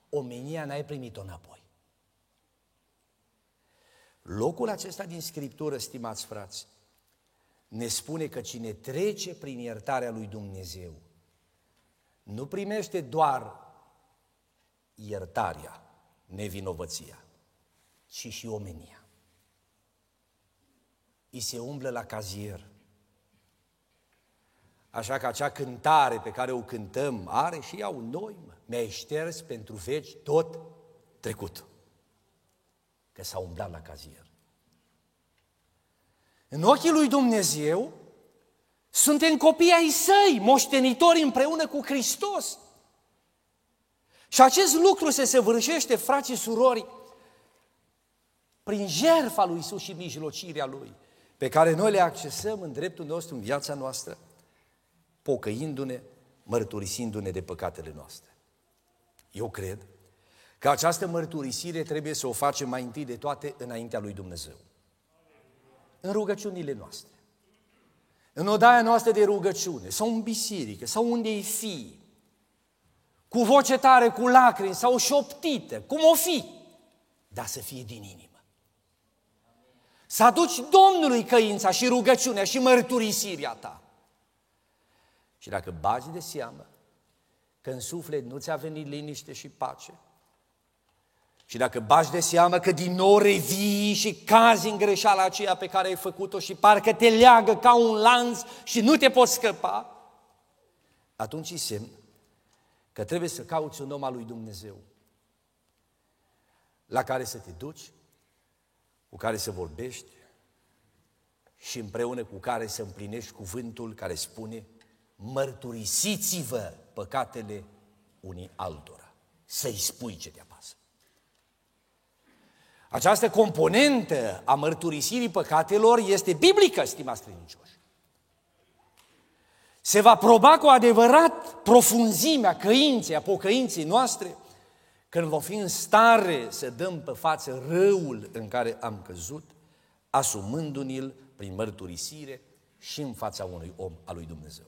omenia n-ai primit-o înapoi. Locul acesta din Scriptură, stimați frați, ne spune că cine trece prin iertarea lui Dumnezeu nu primește doar iertarea, nevinovăția, ci și omenia. I se umblă la cazier, Așa că acea cântare pe care o cântăm are și ea un noi, mă. Mi-ai șters pentru veci tot trecut. Că s-a umblat la cazier. În ochii lui Dumnezeu suntem copii ai săi, moștenitori împreună cu Hristos. Și acest lucru se săvârșește, frații surori, prin jertfa lui Isus și mijlocirea Lui, pe care noi le accesăm în dreptul nostru, în viața noastră pocăindu-ne, mărturisindu-ne de păcatele noastre. Eu cred că această mărturisire trebuie să o facem mai întâi de toate înaintea lui Dumnezeu. În rugăciunile noastre. În odaia noastră de rugăciune, sau în biserică, sau unde e fi, cu voce tare, cu lacrimi, sau șoptită, cum o fi, dar să fie din inimă. Să aduci Domnului căința și rugăciunea și mărturisirea ta. Și dacă bagi de seamă că în suflet nu ți-a venit liniște și pace, Și dacă bași de seamă că din nou revii și cazi în greșeala aceea pe care ai făcut-o și parcă te leagă ca un lanț și nu te poți scăpa, atunci e semn că trebuie să cauți un om al lui Dumnezeu la care să te duci, cu care să vorbești și împreună cu care să împlinești cuvântul care spune mărturisiți-vă păcatele unii altora, să-i spui ce te apasă. Această componentă a mărturisirii păcatelor este biblică, stimați credincioși. Se va proba cu adevărat profunzimea căinței, a pocăinței noastre, când vom fi în stare să dăm pe față răul în care am căzut, asumându-ne-l prin mărturisire și în fața unui om al lui Dumnezeu.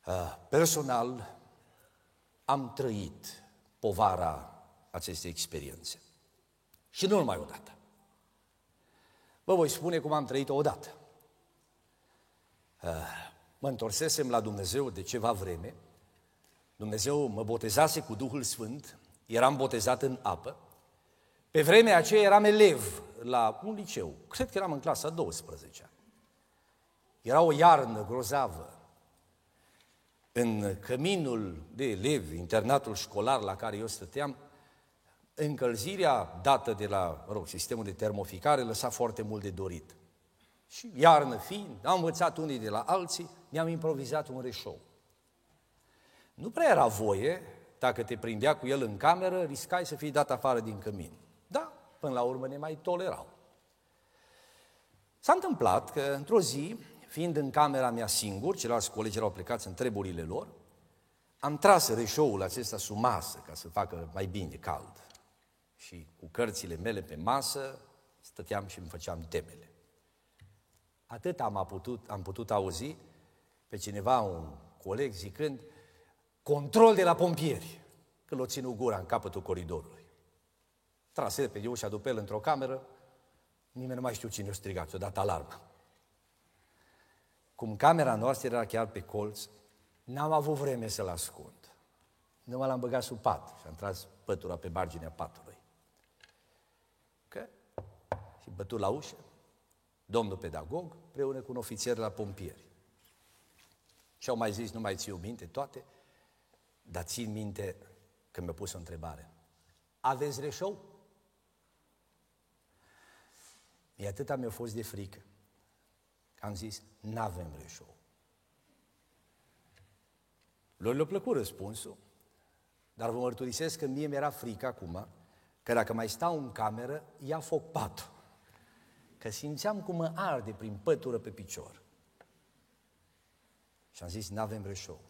Ah, personal, am trăit povara acestei experiențe. Și nu numai odată. Vă voi spune cum am trăit-o odată. Ah, mă întorsesem la Dumnezeu de ceva vreme. Dumnezeu mă botezase cu Duhul Sfânt, eram botezat în apă. Pe vremea aceea eram elev la un liceu, cred că eram în clasa 12 Era o iarnă grozavă. În căminul de elevi, internatul școlar la care eu stăteam, încălzirea dată de la mă rog, sistemul de termoficare lăsa foarte mult de dorit. Și iarnă fiind, am învățat unii de la alții, ne-am improvizat un reșou. Nu prea era voie, dacă te prindea cu el în cameră, riscai să fii dat afară din cămin. Da, până la urmă ne mai tolerau. S-a întâmplat că într-o zi, fiind în camera mea singur, ceilalți colegi erau plecați în treburile lor, am tras reșoul acesta sub masă ca să facă mai bine cald și cu cărțile mele pe masă stăteam și îmi făceam temele. Atât am putut, am putut auzi pe cineva, un coleg, zicând, control de la pompieri, că l-o ținut gura în capătul coridorului. Trase pe ușa după el într-o cameră, nimeni nu mai știu cine o strigat, o dat alarmă. Cum camera noastră era chiar pe colț, n-am avut vreme să-l ascund. Numai l-am băgat sub pat și am tras pătura pe marginea patului și bătut la ușă, domnul pedagog, împreună cu un ofițer la pompieri. Și au mai zis, nu mai țiu minte toate, dar țin minte că mi-a pus o întrebare. Aveți reșou? E atâta mi-a fost de frică. Am zis, n-avem reșou. Lor le-a plăcut răspunsul, dar vă mărturisesc că mie mi-era frică acum, că dacă mai stau în cameră, ia foc patul că simțeam cum mă arde prin pătură pe picior. Și am zis, n-avem reșou.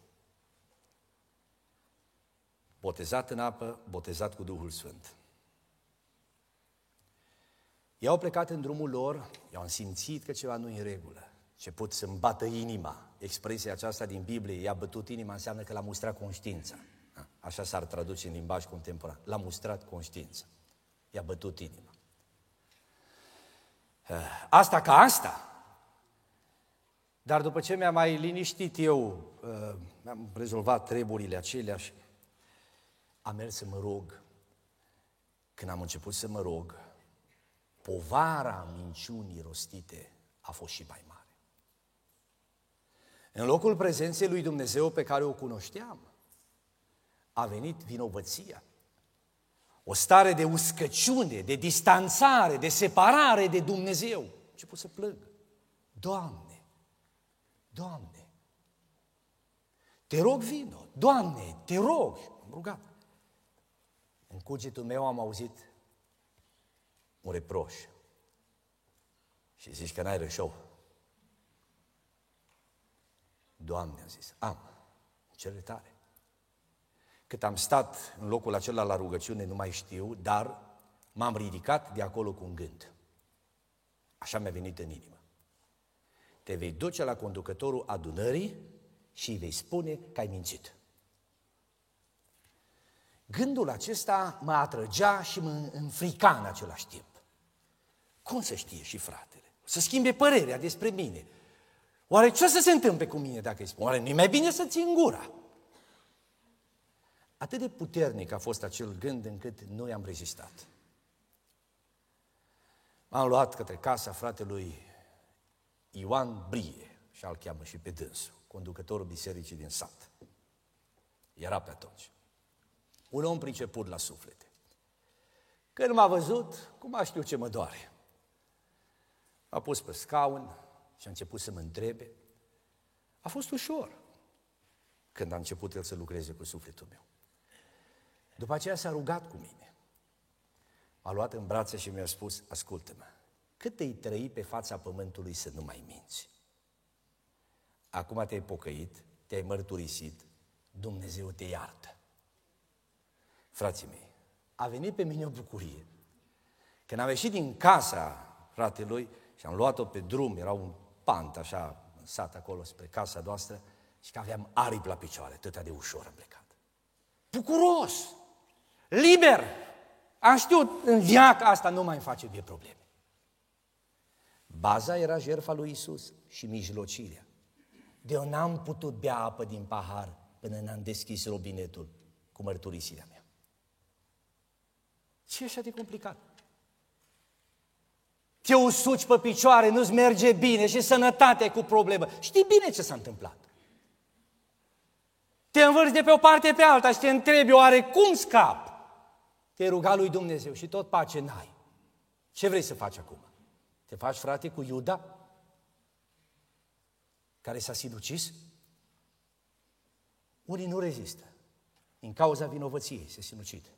Botezat în apă, botezat cu Duhul Sfânt. Ei au plecat în drumul lor, eu am simțit că ceva nu e în regulă. pot să-mi bată inima. Expresia aceasta din Biblie, i-a bătut inima, înseamnă că l-a mustrat conștiința. Așa s-ar traduce în limbaj contemporan. L-a mustrat conștiința. I-a bătut inima. Eh, asta ca asta. Dar după ce mi-am mai liniștit eu, eh, am rezolvat treburile acelea și am mers să mă rog. Când am început să mă rog, povara minciunii rostite a fost și mai mare. În locul prezenței lui Dumnezeu pe care o cunoșteam, a venit vinovăția. O stare de uscăciune, de distanțare, de separare de Dumnezeu. Ce pot să plâng. Doamne, Doamne, te rog vino, Doamne, te rog. Am rugat. În cugetul meu am auzit un reproș. Și zici că n-ai rășou. Doamne, a zis, am, cele tare. Cât am stat în locul acela la rugăciune, nu mai știu, dar m-am ridicat de acolo cu un gând. Așa mi-a venit în inimă. Te vei duce la conducătorul adunării și îi vei spune că ai mințit. Gândul acesta mă atrăgea și mă înfrica în același timp. Cum să știe și fratele? Să schimbe părerea despre mine. Oare ce să se întâmple cu mine dacă îi spun? Oare nu-i mai bine să țin gura? Atât de puternic a fost acel gând încât nu i-am rezistat. M-am luat către casa fratelui Ioan Brie, și al cheamă și pe dânsul, conducătorul bisericii din sat. Era pe atunci. Un om priceput la suflete. Când m-a văzut, cum a știut ce mă doare. M-a pus pe scaun și a început să mă întrebe. A fost ușor când a început el să lucreze cu sufletul meu. După aceea s-a rugat cu mine. M-a luat în brațe și mi-a spus, ascultă-mă, cât te-ai trăi pe fața pământului să nu mai minți? Acum te-ai pocăit, te-ai mărturisit, Dumnezeu te iartă. Frații mei, a venit pe mine o bucurie. Când am ieșit din casa fratelui și am luat-o pe drum, era un pant așa, în sat acolo spre casa noastră, și că aveam aripi la picioare, atâta de ușor am plecat. Bucuros! Liber! Am știut, în viața asta nu mai îmi face vie probleme. Baza era jertfa lui Isus și mijlocirea. De eu n-am putut bea apă din pahar până n-am deschis robinetul cu mărturisirea mea. Ce e așa de complicat? Te usuci pe picioare, nu-ți merge bine și sănătatea cu problemă. Știi bine ce s-a întâmplat. Te învârți de pe o parte pe alta și te întrebi oare cum scap? Te ruga lui Dumnezeu și tot pace n-ai. Ce vrei să faci acum? Te faci frate cu Iuda? Care s-a sinucis? Unii nu rezistă. Din cauza vinovăției se sinucid.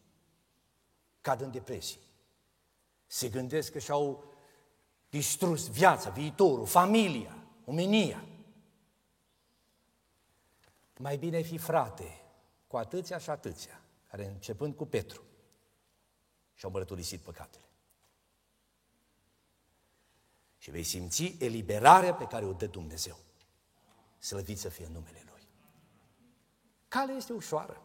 Cad în depresie. Se gândesc că și-au distrus viața, viitorul, familia, omenia. Mai bine fi frate cu atâția și atâția, care începând cu Petru, și-au mărturisit păcatele. Și vei simți eliberarea pe care o dă Dumnezeu. Slăvit să fie numele Lui. Calea este ușoară.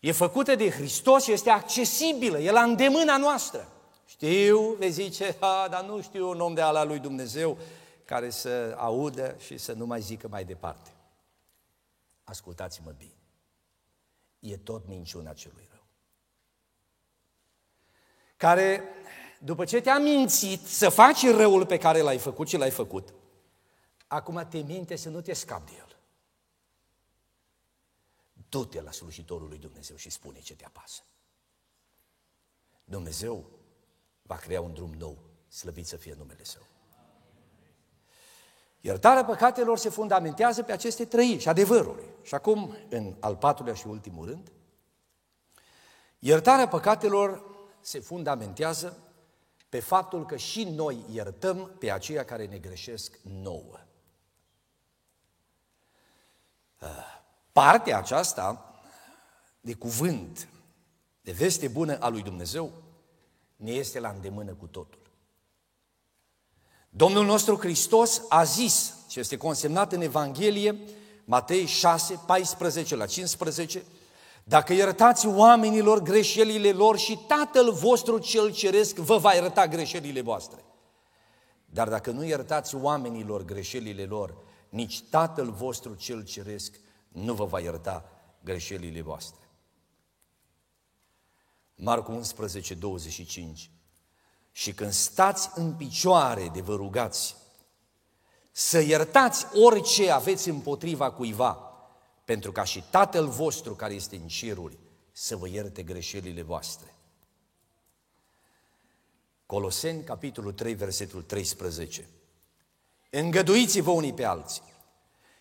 E făcută de Hristos și este accesibilă, e la îndemâna noastră. Știu, vei zice, a, dar nu știu un om de ala lui Dumnezeu care să audă și să nu mai zică mai departe. Ascultați-mă bine. E tot minciuna celui rău. Care, după ce te-a mințit să faci răul pe care l-ai făcut și l-ai făcut, acum te minte să nu te scapi de el. Du-te la slujitorul lui Dumnezeu și spune ce te apasă. Dumnezeu va crea un drum nou, slăvit să fie numele Său. Iertarea păcatelor se fundamentează pe aceste trăiri și adevăruri. Și acum, în al patrulea și ultimul rând, iertarea păcatelor se fundamentează pe faptul că și noi iertăm pe aceia care ne greșesc nouă. Partea aceasta de cuvânt, de veste bună a lui Dumnezeu, ne este la îndemână cu totul. Domnul nostru Hristos a zis, și este consemnat în Evanghelie, Matei 6, 14 la 15, dacă iertați oamenilor greșelile lor și Tatăl vostru cel ceresc vă va ierta greșelile voastre. Dar dacă nu iertați oamenilor greșelile lor, nici Tatăl vostru cel ceresc nu vă va ierta greșelile voastre. Marcu 11, 25. Și când stați în picioare de vă rugați, să iertați orice aveți împotriva cuiva, pentru ca și Tatăl vostru care este în ceruri să vă ierte greșelile voastre. Coloseni, capitolul 3, versetul 13. Îngăduiți-vă unii pe alții.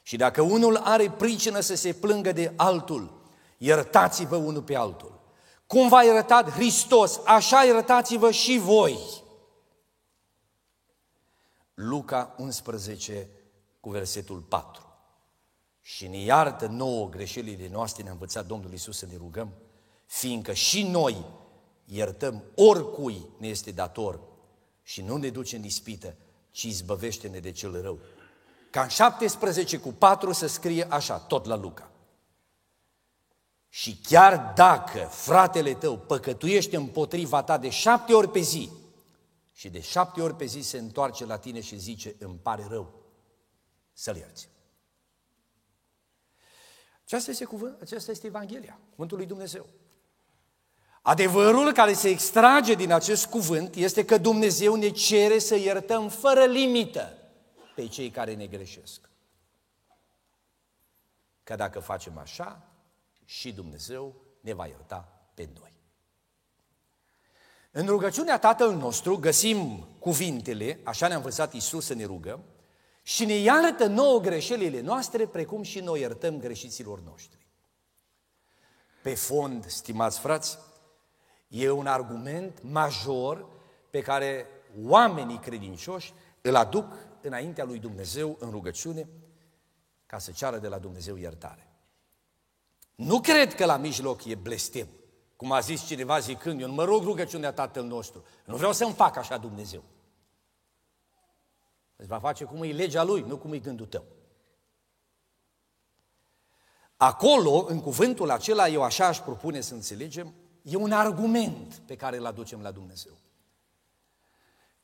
Și dacă unul are pricină să se plângă de altul, iertați-vă unul pe altul. Cum v-a iertat Hristos, așa iertați-vă și voi. Luca 11 cu versetul 4. Și ne iartă nouă greșelile noastre, ne-a învățat Domnul Isus să ne rugăm, fiindcă și noi iertăm oricui ne este dator și nu ne duce în ispită, ci izbăvește-ne de cel rău. Ca în 17 cu 4 să scrie așa, tot la Luca. Și chiar dacă fratele tău păcătuiește împotriva ta de șapte ori pe zi și de șapte ori pe zi se întoarce la tine și zice, îmi pare rău, să-l ierți. Aceasta este cuvânt, aceasta este Evanghelia, cuvântul lui Dumnezeu. Adevărul care se extrage din acest cuvânt este că Dumnezeu ne cere să iertăm fără limită pe cei care ne greșesc. Că dacă facem așa, și Dumnezeu ne va ierta pe noi. În rugăciunea Tatăl nostru găsim cuvintele, așa ne-a învățat Isus să ne rugăm, și ne iartă nouă greșelile noastre, precum și noi iertăm greșiților noștri. Pe fond, stimați frați, e un argument major pe care oamenii credincioși îl aduc înaintea lui Dumnezeu în rugăciune ca să ceară de la Dumnezeu iertare. Nu cred că la mijloc e blestem. Cum a zis cineva zicând, eu nu mă rog rugăciunea Tatăl nostru. Nu vreau să-mi fac așa Dumnezeu. Îți va face cum e legea lui, nu cum e gândul tău. Acolo, în cuvântul acela, eu așa aș propune să înțelegem, e un argument pe care îl aducem la Dumnezeu.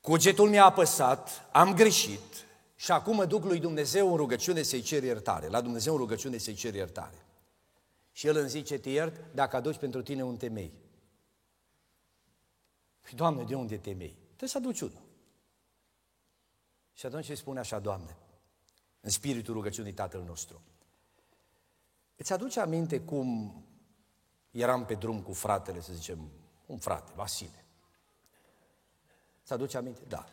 Cugetul mi-a apăsat, am greșit și acum mă duc lui Dumnezeu în rugăciune să-i cer iertare. La Dumnezeu în rugăciune să-i cer iertare. Și El îmi zice, te iert dacă aduci pentru tine un temei. Și Doamne, de unde temei? Trebuie să aduci unul. Și atunci îi spune așa, Doamne, în spiritul rugăciunii Tatăl nostru. Îți aduce aminte cum eram pe drum cu fratele, să zicem, un frate, Vasile. Îți aduce aminte? Da.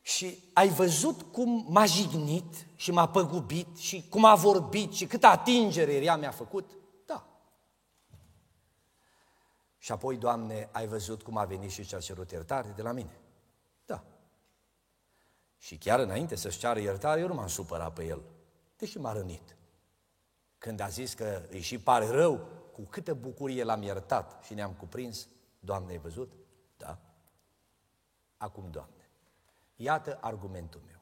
Și ai văzut cum m-a jignit și m-a păgubit și cum a vorbit și câtă atingere ea mi-a făcut? Da. Și apoi, Doamne, ai văzut cum a venit și și-a cerut iertare de la mine? Da. Și chiar înainte să-și ceară iertare, eu nu m-am supărat pe el, deși m-a rănit. Când a zis că îi și pare rău, cu câtă bucurie l-am iertat și ne-am cuprins, Doamne, ai văzut? Da. Acum, Doamne, Iată argumentul meu.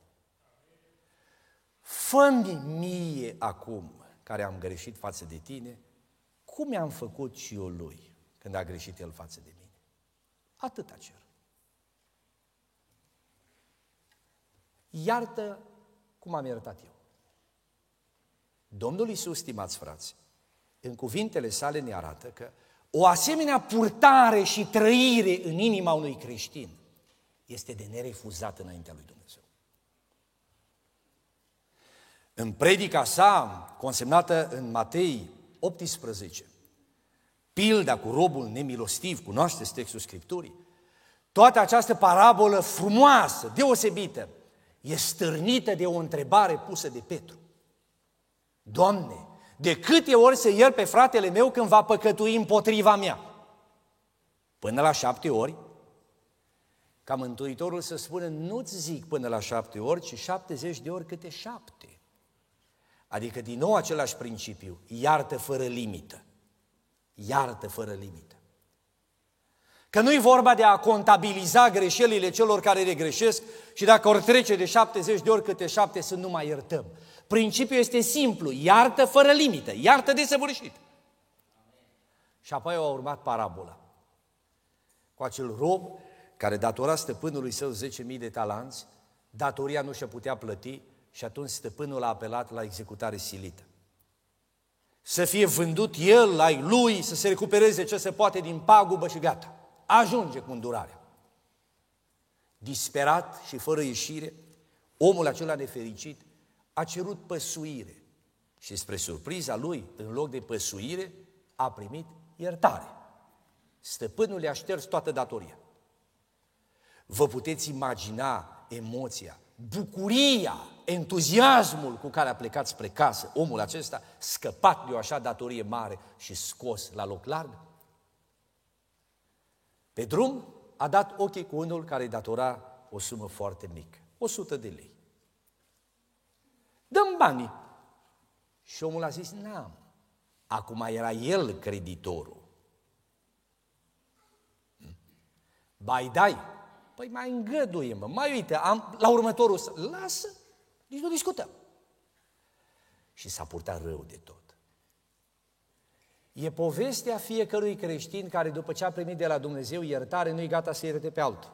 fă mie acum, care am greșit față de tine, cum i-am făcut și eu lui când a greșit el față de mine. Atâta cer. Iartă cum am iertat eu. Domnul Iisus, stimați frați, în cuvintele sale ne arată că o asemenea purtare și trăire în inima unui creștin este de nerefuzat înaintea lui Dumnezeu. În predica sa, consemnată în Matei 18, pilda cu robul nemilostiv, cunoașteți textul Scripturii, toată această parabolă frumoasă, deosebită, e stârnită de o întrebare pusă de Petru. Doamne, de câte ori să iert pe fratele meu când va păcătui împotriva mea? Până la șapte ori? ca Mântuitorul să spună, nu-ți zic până la șapte ori, ci șaptezeci de ori câte șapte. Adică din nou același principiu, iartă fără limită. Iartă fără limită. Că nu-i vorba de a contabiliza greșelile celor care le greșesc și dacă ori trece de 70 de ori câte șapte să nu mai iertăm. Principiul este simplu, iartă fără limită, iartă de săvârșit. Și apoi a urmat parabola. Cu acel rob care datora stăpânului său 10.000 de talanți, datoria nu și-a putea plăti și atunci stăpânul a apelat la executare silită. Să fie vândut el la lui, să se recupereze ce se poate din pagubă și gata. Ajunge cu îndurarea. Disperat și fără ieșire, omul acela nefericit a cerut păsuire și spre surpriza lui, în loc de păsuire, a primit iertare. Stăpânul i-a șters toată datoria. Vă puteți imagina emoția, bucuria, entuziasmul cu care a plecat spre casă omul acesta, scăpat de o așa datorie mare și scos la loc larg? Pe drum a dat ochii cu unul care îi datora o sumă foarte mică, 100 de lei. Dăm banii. Și omul a zis, n-am. Acum era el creditorul. Bai dai, Păi mai îngăduie-mă, mai uite, am, la următorul, lasă, nici nu discutăm. Și s-a purtat rău de tot. E povestea fiecărui creștin care după ce a primit de la Dumnezeu iertare, nu-i gata să ierte pe altul.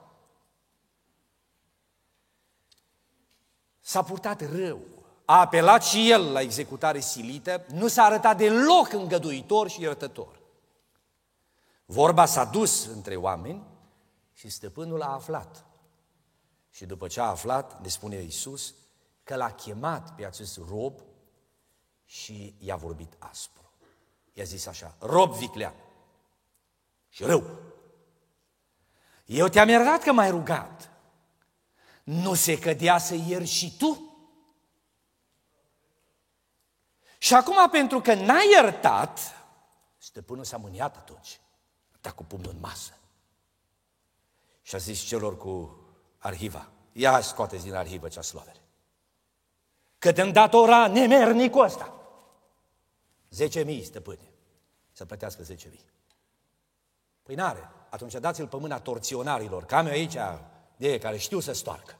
S-a purtat rău, a apelat și el la executare silită, nu s-a arătat deloc îngăduitor și iertător. Vorba s-a dus între oameni și stăpânul a aflat. Și după ce a aflat, ne spune Iisus, că l-a chemat pe acest rob și i-a vorbit aspru. I-a zis așa, rob viclean și rău. Eu te-am iertat că m-ai rugat. Nu se cădea să ieri și tu? Și acum, pentru că n-ai iertat, stăpânul s-a mâniat atunci. A dat cu pumnul în masă. Și a zis celor cu arhiva, ia scoateți din arhivă cea slovere. Că te-mi datora nemernicul ăsta. Zece mii, stăpâne, să plătească zece mii. Păi n-are. Atunci dați-l pe mâna torționarilor, că am eu aici de ei care știu să stoarcă.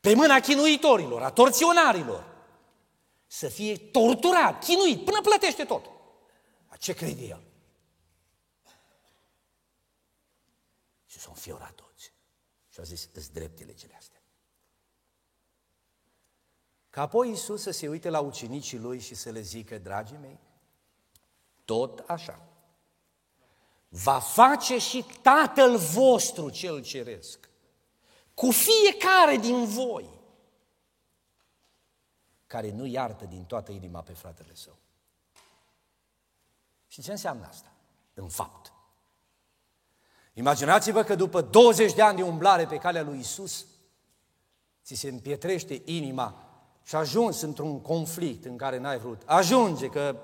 Pe mâna chinuitorilor, a torționarilor. Să fie torturat, chinuit, până plătește tot. A ce crede el? Și s-au înfiorat toți. Și au zis, îți dreptele cele astea. Ca apoi Iisus să se uite la ucenicii lui și să le zică, dragii mei, tot așa. Va face și Tatăl vostru cel ceresc. Cu fiecare din voi care nu iartă din toată inima pe fratele său. Și ce înseamnă asta? În fapt. Imaginați-vă că după 20 de ani de umblare pe calea lui Isus, ți se împietrește inima și ajuns într-un conflict în care n-ai vrut. Ajunge că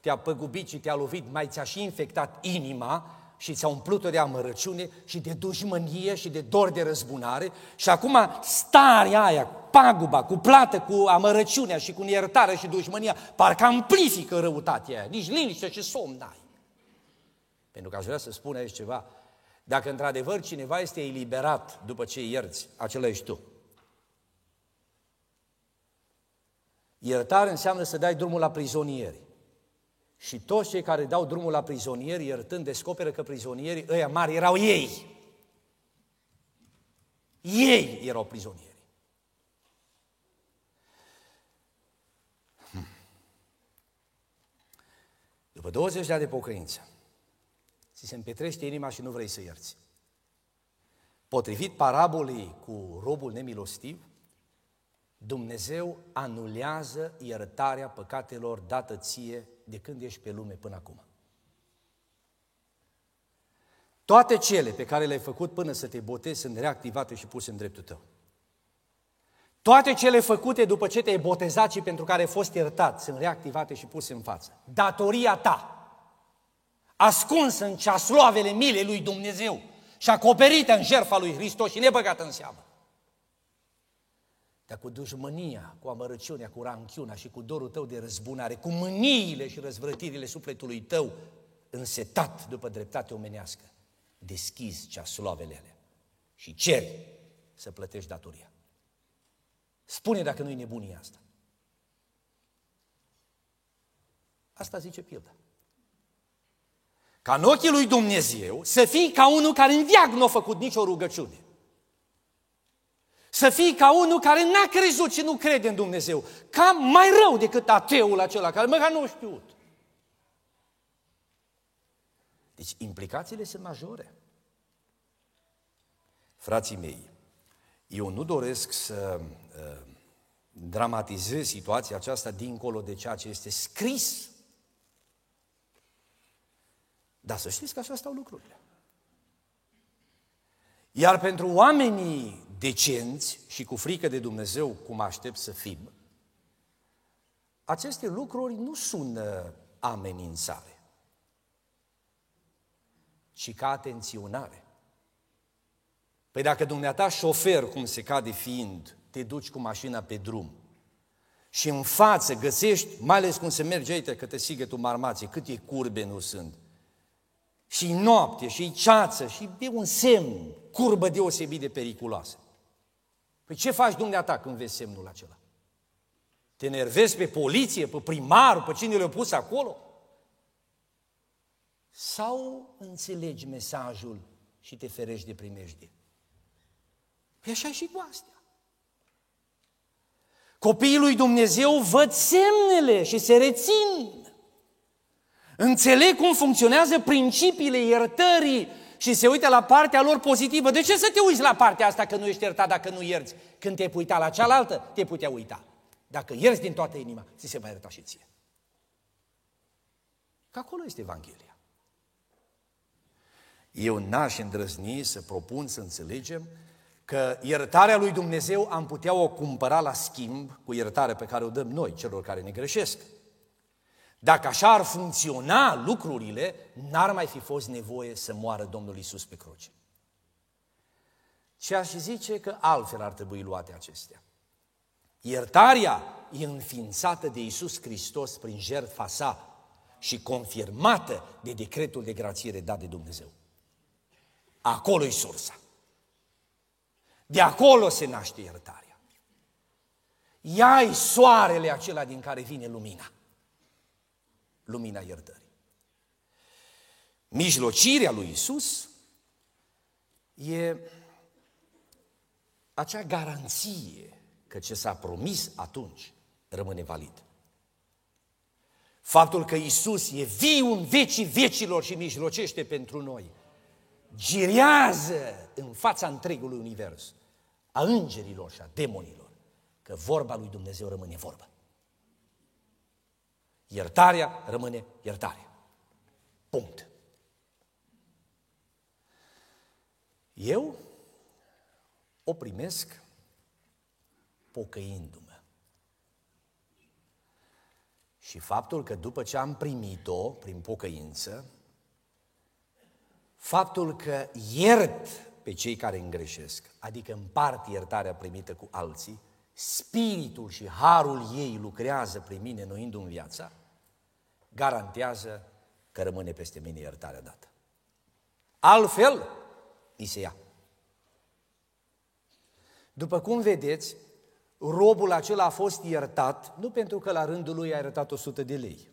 te-a păgubit și te-a lovit, mai ți-a și infectat inima și ți-a umplut-o de amărăciune și de dușmănie și de dor de răzbunare și acum starea aia, paguba, cu plată, cu amărăciunea și cu iertarea și dușmănia, parcă amplifică răutatea aia, nici liniște și somn n-ai. Pentru că aș vrea să spun aici ceva, dacă într-adevăr cineva este eliberat după ce ierți, acela ești tu. Iertare înseamnă să dai drumul la prizonieri. Și toți cei care dau drumul la prizonieri, iertând, descoperă că prizonierii ăia mari erau ei. Ei erau prizonieri. Hmm. După 20 de ani de pocăință, ți se împetrește inima și nu vrei să ierți. Potrivit parabolei cu robul nemilostiv, Dumnezeu anulează iertarea păcatelor dată ție de când ești pe lume până acum. Toate cele pe care le-ai făcut până să te botezi sunt reactivate și puse în dreptul tău. Toate cele făcute după ce te-ai botezat și pentru care ai fost iertat sunt reactivate și puse în față. Datoria ta, ascunsă în ceasloavele milei lui Dumnezeu și acoperită în jertfa lui Hristos și nebăgată în seamă. Dar cu dușmânia, cu amărăciunea, cu ranchiuna și cu dorul tău de răzbunare, cu mâniile și răzvrătirile sufletului tău însetat după dreptate omenească, deschizi ceasloavele alea și ceri să plătești datoria. Spune dacă nu e nebunia asta. Asta zice pilda. Ca în ochii lui Dumnezeu să fii ca unul care în viac nu a făcut nicio rugăciune. Să fii ca unul care n-a crezut și nu crede în Dumnezeu. Ca mai rău decât ateul acela care măcar nu a știut. Deci implicațiile sunt majore. Frații mei, eu nu doresc să uh, dramatizez situația aceasta dincolo de ceea ce este scris. Dar să știți că așa stau lucrurile. Iar pentru oamenii decenți și cu frică de Dumnezeu, cum aștept să fim, aceste lucruri nu sună amenințare, ci ca atenționare. Păi dacă dumneata șofer, cum se cade fiind, te duci cu mașina pe drum și în față găsești, mai ales cum se merge aici, că te sigă tu marmație, câte curbe nu sunt, și noapte, și ceață, și e un semn, curbă deosebit de periculoasă. Păi ce faci dumneata când vezi semnul acela? Te nervezi pe poliție, pe primar, pe cine le-a pus acolo? Sau înțelegi mesajul și te ferești de primejdie? Păi așa și cu astea. Copiii lui Dumnezeu văd semnele și se rețin. Înțeleg cum funcționează principiile iertării și se uită la partea lor pozitivă. De ce să te uiți la partea asta că nu ești iertat dacă nu ierți? Când te-ai uitat la cealaltă, te putea uita. Dacă ierți din toată inima, ți se va ierta și ție. Că acolo este Evanghelia. Eu n-aș îndrăzni să propun să înțelegem că iertarea lui Dumnezeu am putea o cumpăra la schimb cu iertarea pe care o dăm noi, celor care ne greșesc. Dacă așa ar funcționa lucrurile, n-ar mai fi fost nevoie să moară Domnul Isus pe cruce. Și aș zice că altfel ar trebui luate acestea. Iertarea e înființată de Isus Hristos prin jertfa sa și confirmată de decretul de grațiere dat de Dumnezeu. Acolo e sursa. De acolo se naște iertarea. Ea e soarele acela din care vine lumina. Lumina iertării. Mijlocirea lui Isus e acea garanție că ce s-a promis atunci rămâne valid. Faptul că Isus e viu în vecii vecilor și mijlocește pentru noi, girează în fața întregului univers, a îngerilor și a demonilor, că vorba lui Dumnezeu rămâne vorbă. Iertarea rămâne iertare. Punct. Eu o primesc pocăindu-mă. Și faptul că după ce am primit-o prin pocăință, faptul că iert pe cei care îngreșesc, adică împart iertarea primită cu alții, spiritul și harul ei lucrează prin mine, înnoindu-mi viața, garantează că rămâne peste mine iertarea dată. Altfel, îi se ia. După cum vedeți, robul acela a fost iertat, nu pentru că la rândul lui a iertat 100 de lei.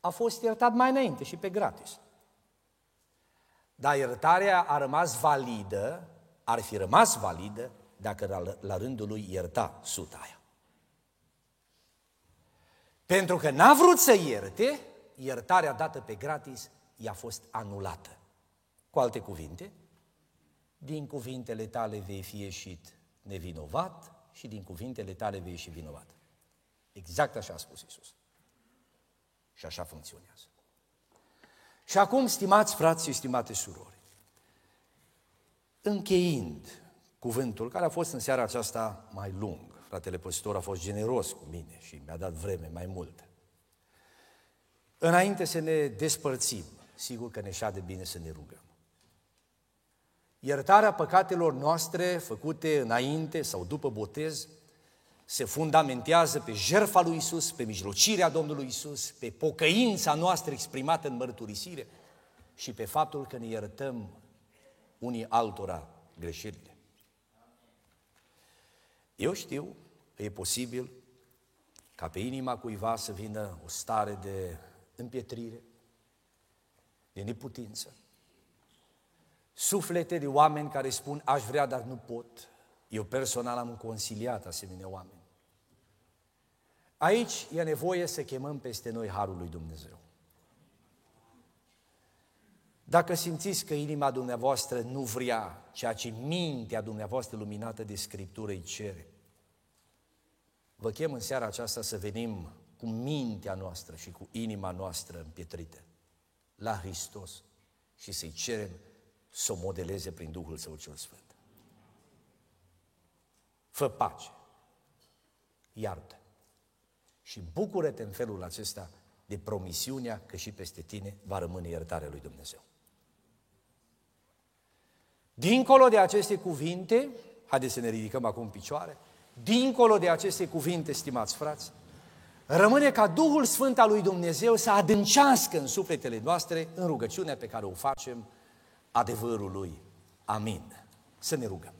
A fost iertat mai înainte și pe gratis. Dar iertarea a rămas validă, ar fi rămas validă, dacă la, la rândul lui ierta suta aia. Pentru că n-a vrut să ierte, iertarea dată pe gratis i-a fost anulată. Cu alte cuvinte, din cuvintele tale vei fi ieșit nevinovat și din cuvintele tale vei ieși vinovat. Exact așa a spus Isus. Și așa funcționează. Și acum, stimați frați și stimate surori, încheind cuvântul, care a fost în seara aceasta mai lung, fratele păstor a fost generos cu mine și mi-a dat vreme mai multă. Înainte să ne despărțim, sigur că ne șade bine să ne rugăm. Iertarea păcatelor noastre făcute înainte sau după botez se fundamentează pe jertfa lui Isus, pe mijlocirea Domnului Isus, pe pocăința noastră exprimată în mărturisire și pe faptul că ne iertăm unii altora greșelile. Eu știu că e posibil ca pe inima cuiva să vină o stare de împietrire, de neputință. Suflete de oameni care spun, aș vrea, dar nu pot. Eu personal am consiliat asemenea oameni. Aici e nevoie să chemăm peste noi Harul lui Dumnezeu. Dacă simțiți că inima dumneavoastră nu vrea ceea ce mintea dumneavoastră luminată de Scriptură îi cere, vă chem în seara aceasta să venim cu mintea noastră și cu inima noastră împietrită la Hristos și să-i cerem să o modeleze prin Duhul Său cel Sfânt. Fă pace, iartă și bucură-te în felul acesta de promisiunea că și peste tine va rămâne iertarea lui Dumnezeu. Dincolo de aceste cuvinte, haideți să ne ridicăm acum în picioare, dincolo de aceste cuvinte, stimați frați, rămâne ca Duhul Sfânt al lui Dumnezeu să adâncească în sufletele noastre în rugăciunea pe care o facem adevărului. Amin. Să ne rugăm.